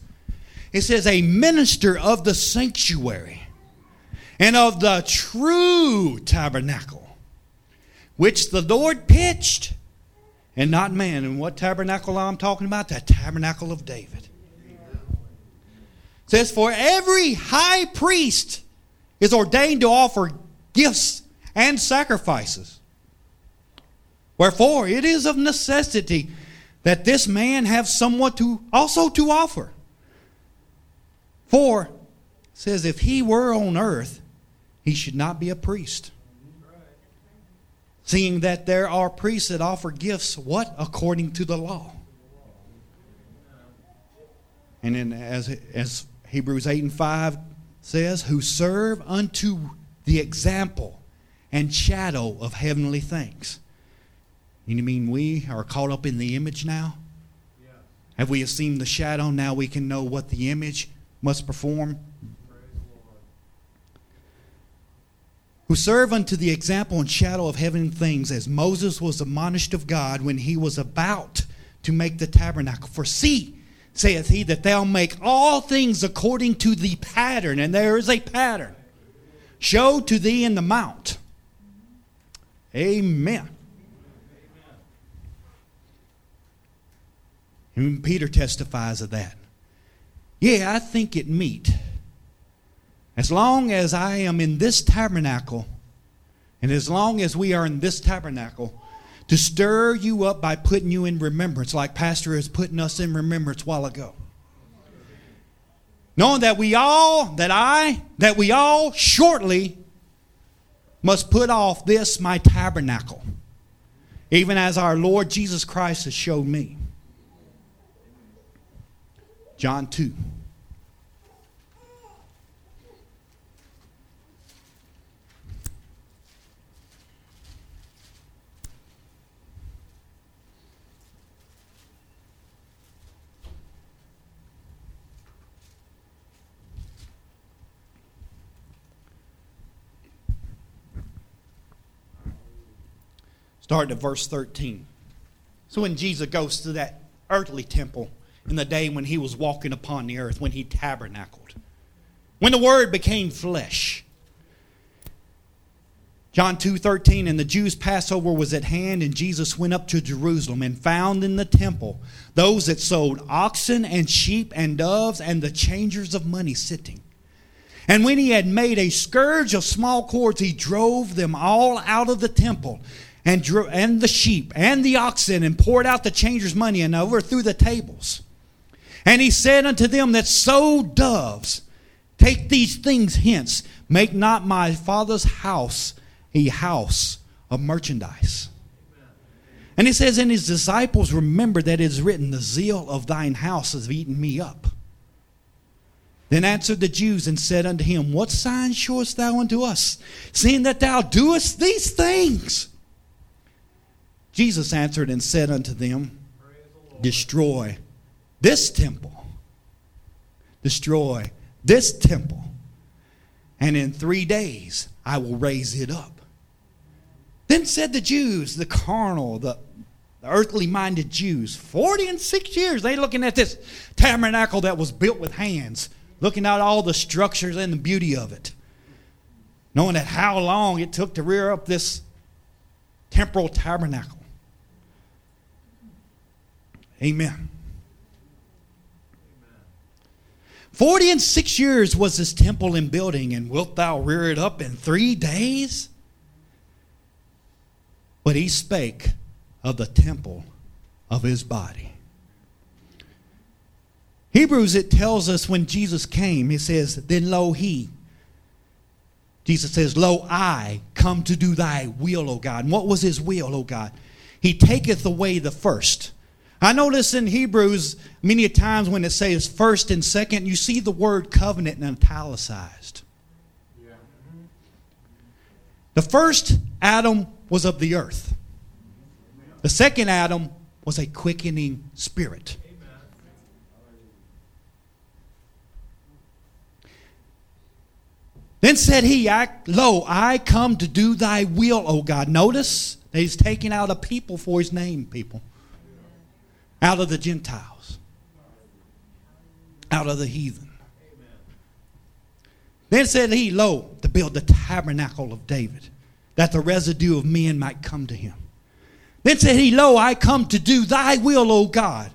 it says, a minister of the sanctuary and of the true tabernacle, which the Lord pitched and not man. And what tabernacle I'm talking about? The tabernacle of David. It says, For every high priest is ordained to offer gifts and sacrifices. Wherefore, it is of necessity that this man have somewhat to also to offer. For says if he were on earth, he should not be a priest. Seeing that there are priests that offer gifts, what? According to the law. And then as, as Hebrews 8 and 5 says, who serve unto the example and shadow of heavenly things. You mean we are caught up in the image now? Have we seen the shadow? Now we can know what the image must perform. Who serve unto the example and shadow of heaven things, as Moses was admonished of God when he was about to make the tabernacle. For see, saith he, that thou make all things according to the pattern, and there is a pattern, show to thee in the mount. Amen. And Peter testifies of that. Yeah, I think it meet. As long as I am in this tabernacle, and as long as we are in this tabernacle, to stir you up by putting you in remembrance, like Pastor is putting us in remembrance while ago. Knowing that we all, that I, that we all shortly must put off this my tabernacle, even as our Lord Jesus Christ has showed me. John 2. Starting at verse 13. So when Jesus goes to that earthly temple, in the day when he was walking upon the earth, when he tabernacled. when the Word became flesh. John 2:13 and the Jews Passover was at hand and Jesus went up to Jerusalem and found in the temple those that sold oxen and sheep and doves and the changers of money sitting. And when he had made a scourge of small cords he drove them all out of the temple and drew, and the sheep and the oxen and poured out the changers money and overthrew the tables. And he said unto them that sold doves take these things hence make not my father's house a house of merchandise. And he says, And his disciples remember that it is written, The zeal of thine house has eaten me up. Then answered the Jews and said unto him, What sign showest thou unto us, seeing that thou doest these things? Jesus answered and said unto them, Destroy this temple. Destroy this temple. And in three days I will raise it up. Then said the Jews, the carnal, the, the earthly minded Jews, 40 and six years, they looking at this tabernacle that was built with hands, looking at all the structures and the beauty of it, knowing that how long it took to rear up this temporal tabernacle. Amen. 40 and six years was this temple in building, and wilt thou rear it up in three days? But he spake of the temple of his body. Hebrews, it tells us when Jesus came, he says, Then lo, he. Jesus says, Lo, I come to do thy will, O God. And what was his will, O God? He taketh away the first. I notice in Hebrews, many times when it says first and second, you see the word covenant in italicized. The first Adam was of the earth. The second Adam was a quickening spirit. Then said he, Lo, I come to do thy will, O God. Notice that he's taking out a people for his name, people. Out of the Gentiles. Out of the heathen. Then said he, Lo, to build the tabernacle of David that the residue of men might come to him. Then said he, Lo, I come to do thy will, O God.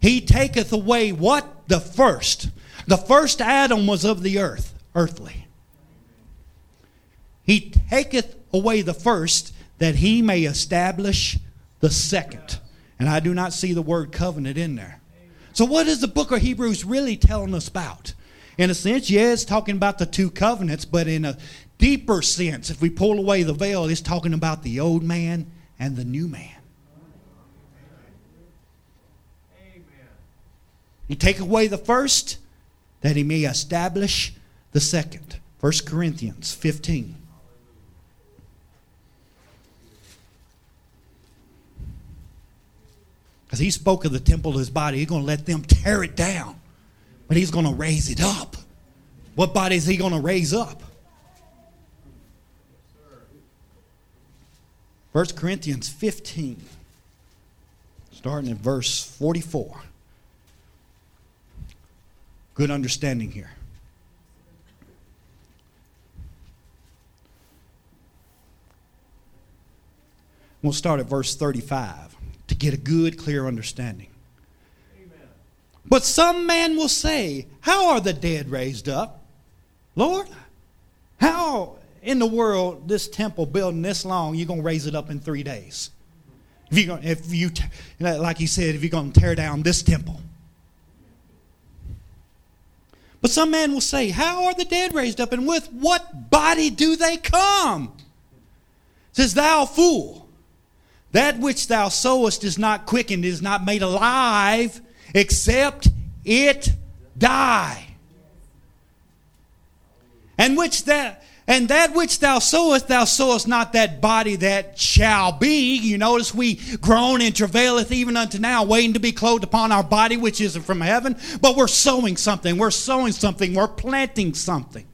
He taketh away what? The first. The first Adam was of the earth, earthly. He taketh away the first that he may establish the second. And I do not see the word covenant in there. So, what is the book of Hebrews really telling us about? In a sense, yeah, it's talking about the two covenants, but in a deeper sense, if we pull away the veil, it's talking about the old man and the new man. He take away the first that he may establish the second. 1 Corinthians 15. Because he spoke of the temple of his body. He's going to let them tear it down, but he's going to raise it up. What body is he going to raise up? 1 Corinthians 15, starting at verse 44. Good understanding here. We'll start at verse 35 to get a good, clear understanding. Amen. But some man will say, How are the dead raised up? Lord, how in the world this temple building this long, you're going to raise it up in three days? If you if you like he said, if you're going to tear down this temple. But some man will say, How are the dead raised up, and with what body do they come? Says, Thou fool, that which thou sowest is not quickened, is not made alive, except it die. And which that and that which thou sowest, thou sowest not that body that shall be. You notice we groan and travaileth even unto now, waiting to be clothed upon our body which is not from heaven. But we're sowing something. We're sowing something. We're planting something.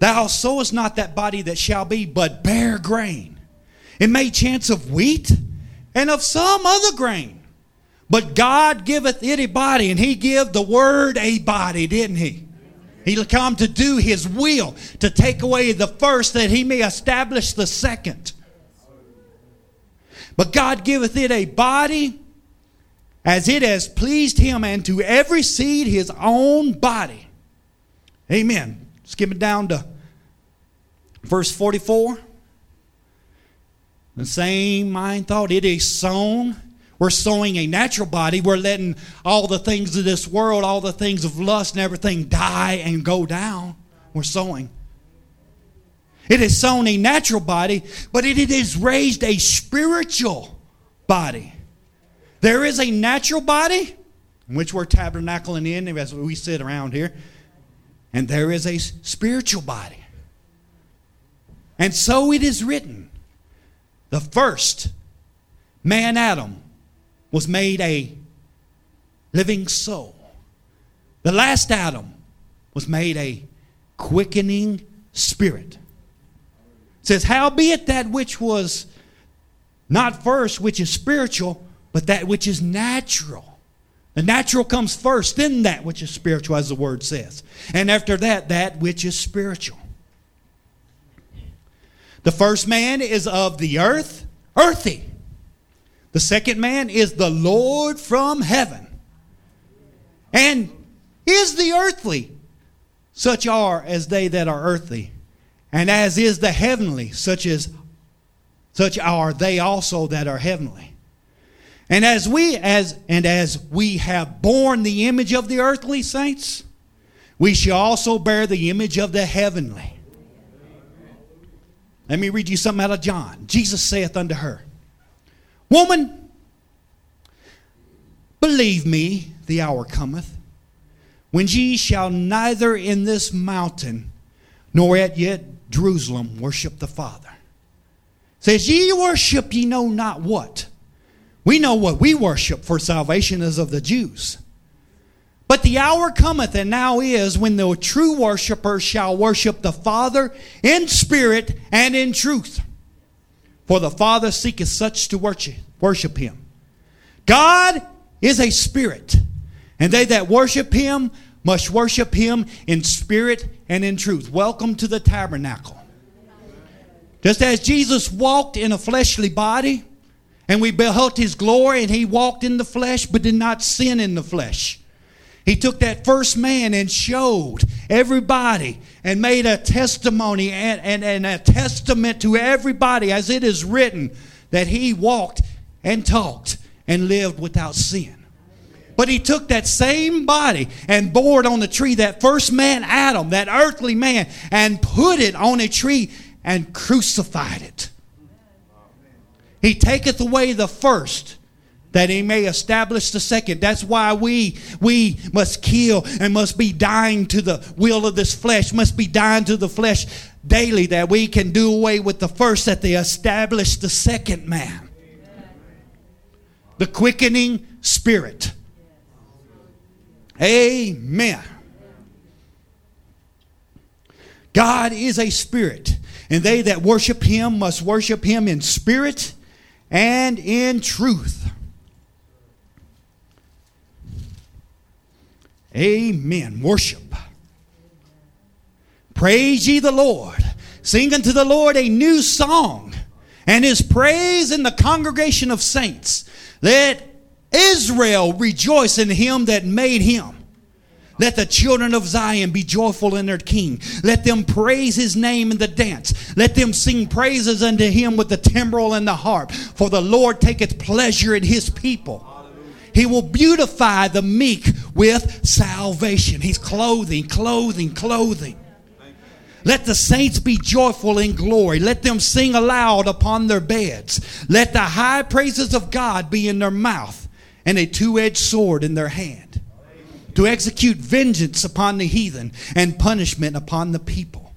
Thou sowest not that body that shall be, but bare grain. It may chance of wheat and of some other grain. But God giveth it a body, and He give the Word a body, didn't He? He come to do His will, to take away the first that He may establish the second. But God giveth it a body as it has pleased Him, and to every seed His own body. Amen. Skip it down to verse 44. The same mind thought. It is sown we're sowing a natural body. We're letting all the things of this world, all the things of lust and everything die and go down. We're sowing. It is sown a natural body, but it is raised a spiritual body. There is a natural body, in which we're tabernacling in as we sit around here, and there is a spiritual body. And so it is written the first man, Adam, was made a living soul. The last Adam was made a quickening spirit. It says, Howbeit that which was not first, which is spiritual, but that which is natural. The natural comes first, then that which is spiritual, as the word says. And after that, that which is spiritual. The first man is of the earth, earthy. The second man is the Lord from heaven. And is the earthly, such are as they that are earthly, and as is the heavenly, such as such are they also that are heavenly. And as we as and as we have borne the image of the earthly saints, we shall also bear the image of the heavenly. Let me read you something out of John. Jesus saith unto her, Woman, believe me, the hour cometh when ye shall neither in this mountain nor at yet Jerusalem worship the Father. Says, Ye worship ye know not what. We know what we worship, for salvation is of the Jews. But the hour cometh, and now is, when the true worshippers shall worship the Father in spirit and in truth. For the Father seeketh such to worship him. God is a spirit, and they that worship him must worship him in spirit and in truth. Welcome to the tabernacle. Just as Jesus walked in a fleshly body, and we beheld his glory, and he walked in the flesh, but did not sin in the flesh. He took that first man and showed everybody and made a testimony and, and, and a testament to everybody, as it is written, that he walked and talked and lived without sin. But he took that same body and bore it on the tree, that first man, Adam, that earthly man, and put it on a tree and crucified it. He taketh away the first that he may establish the second. That's why we we must kill and must be dying to the will of this flesh, must be dying to the flesh daily that we can do away with the first that they establish the second man. The quickening spirit. Amen. God is a spirit, and they that worship him must worship him in spirit and in truth. Amen. Worship. Praise ye the Lord. Sing unto the Lord a new song, and his praise in the congregation of saints. Let Israel rejoice in him that made him. Let the children of Zion be joyful in their king. Let them praise his name in the dance. Let them sing praises unto him with the timbrel and the harp. For the Lord taketh pleasure in his people. He will beautify the meek with salvation. He's clothing, clothing, clothing. Let the saints be joyful in glory. Let them sing aloud upon their beds. Let the high praises of God be in their mouth and a two edged sword in their hand to execute vengeance upon the heathen and punishment upon the people.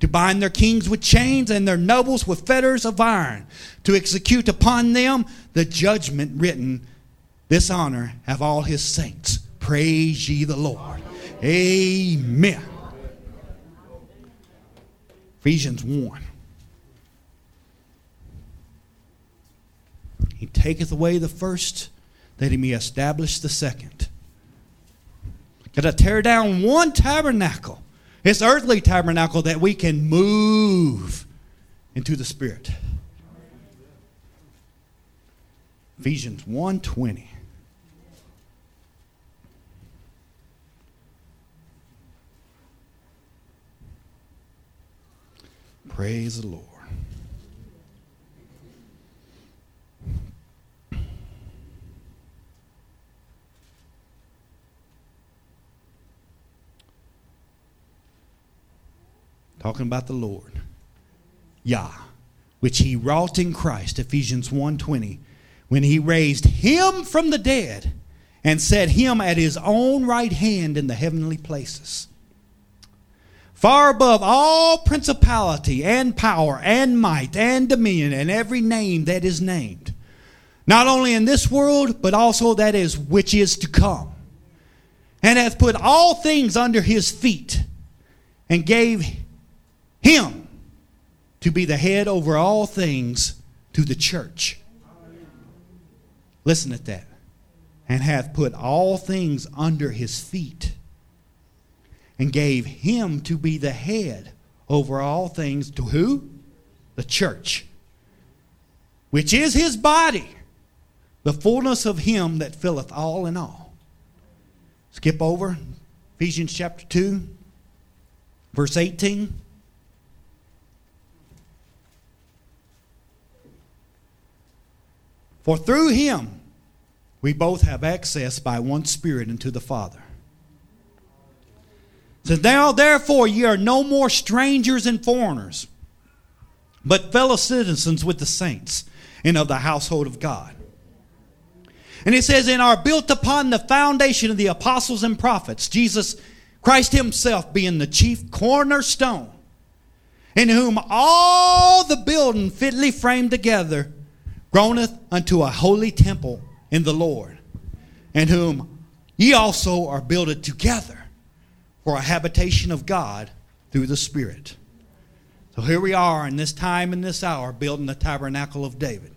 To bind their kings with chains and their nobles with fetters of iron. To execute upon them the judgment written this honor have all his saints. Praise ye the Lord. Amen. Ephesians 1. He taketh away the first that he may establish the second. Got to tear down one tabernacle, this earthly tabernacle, that we can move into the Spirit. Ephesians 1:20. Praise the Lord. Talking about the Lord. Yah, which he wrought in Christ, Ephesians 1:20, when he raised him from the dead and set him at his own right hand in the heavenly places. Far above all principality and power and might and dominion and every name that is named, not only in this world, but also that is which is to come, and hath put all things under his feet, and gave him to be the head over all things to the church. Listen at that. And hath put all things under his feet, and gave him to be the head over all things to who? The church, which is his body, the fullness of him that filleth all in all. Skip over Ephesians chapter 2, verse 18. For through him we both have access by one Spirit into the Father. So now, therefore, ye are no more strangers and foreigners, but fellow citizens with the saints and of the household of God. And it says, and are built upon the foundation of the apostles and prophets, Jesus Christ Himself being the chief cornerstone, in whom all the building fitly framed together groaneth unto a holy temple in the Lord, in whom ye also are builded together for a habitation of God through the Spirit. So here we are in this time and this hour building the tabernacle of David.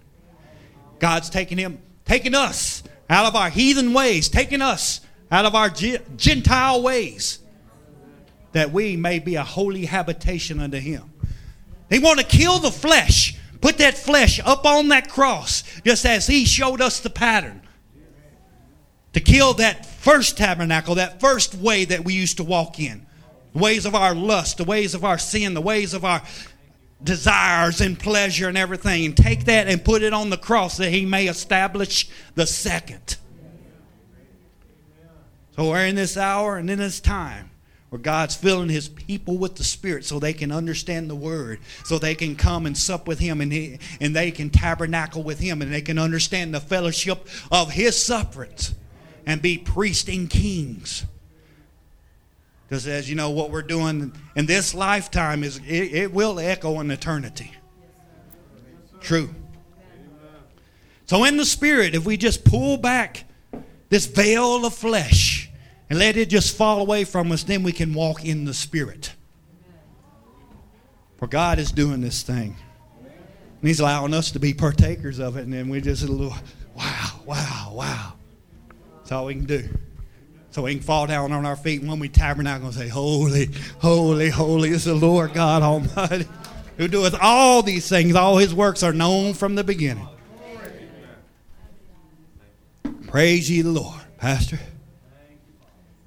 God's taking him, taking us out of our heathen ways, taking us out of our Gentile ways, that we may be a holy habitation unto him. They want to kill the flesh Put that flesh up on that cross, just as He showed us the pattern. To kill that first tabernacle, that first way that we used to walk in. The ways of our lust, the ways of our sin, the ways of our desires and pleasure and everything. And take that and put it on the cross that He may establish the second. So we're in this hour and in this time where God's filling his people with the Spirit so they can understand the Word, so they can come and sup with him and, he, and they can tabernacle with him and they can understand the fellowship of his sufferings and be priests and kings. Because as you know, what we're doing in this lifetime is it, it will echo in eternity. True. So in the spirit, if we just pull back this veil of flesh, and let it just fall away from us, then we can walk in the Spirit. For God is doing this thing. And He's allowing us to be partakers of it, and then we just a little, wow, wow, wow. That's all we can do. So we can fall down on our feet and when we tabernacle and say, Holy, holy, holy is the Lord God Almighty, who doeth all these things. All his works are known from the beginning. Praise ye the Lord. Pastor.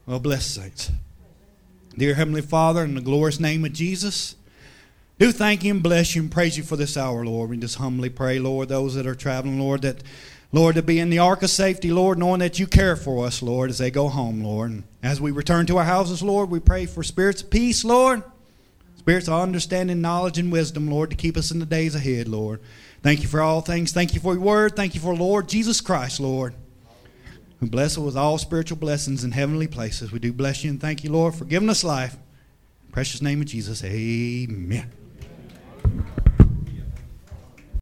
Well, bless saints. Dear Heavenly Father, in the glorious name of Jesus, do thank you and bless you and praise you for this hour, Lord. We just humbly pray, Lord, those that are traveling, Lord, that, Lord, to be in the ark of safety, Lord, knowing that you care for us, Lord, as they go home, Lord. And as we return to our houses, Lord, we pray for spirits of peace, Lord, spirits of understanding, knowledge, and wisdom, Lord, to keep us in the days ahead, Lord. Thank you for all things. Thank you for your word. Thank you for Lord Jesus Christ, Lord who bless us with all spiritual blessings in heavenly places. We do bless you and thank you, Lord, for giving us life. precious name of Jesus, amen.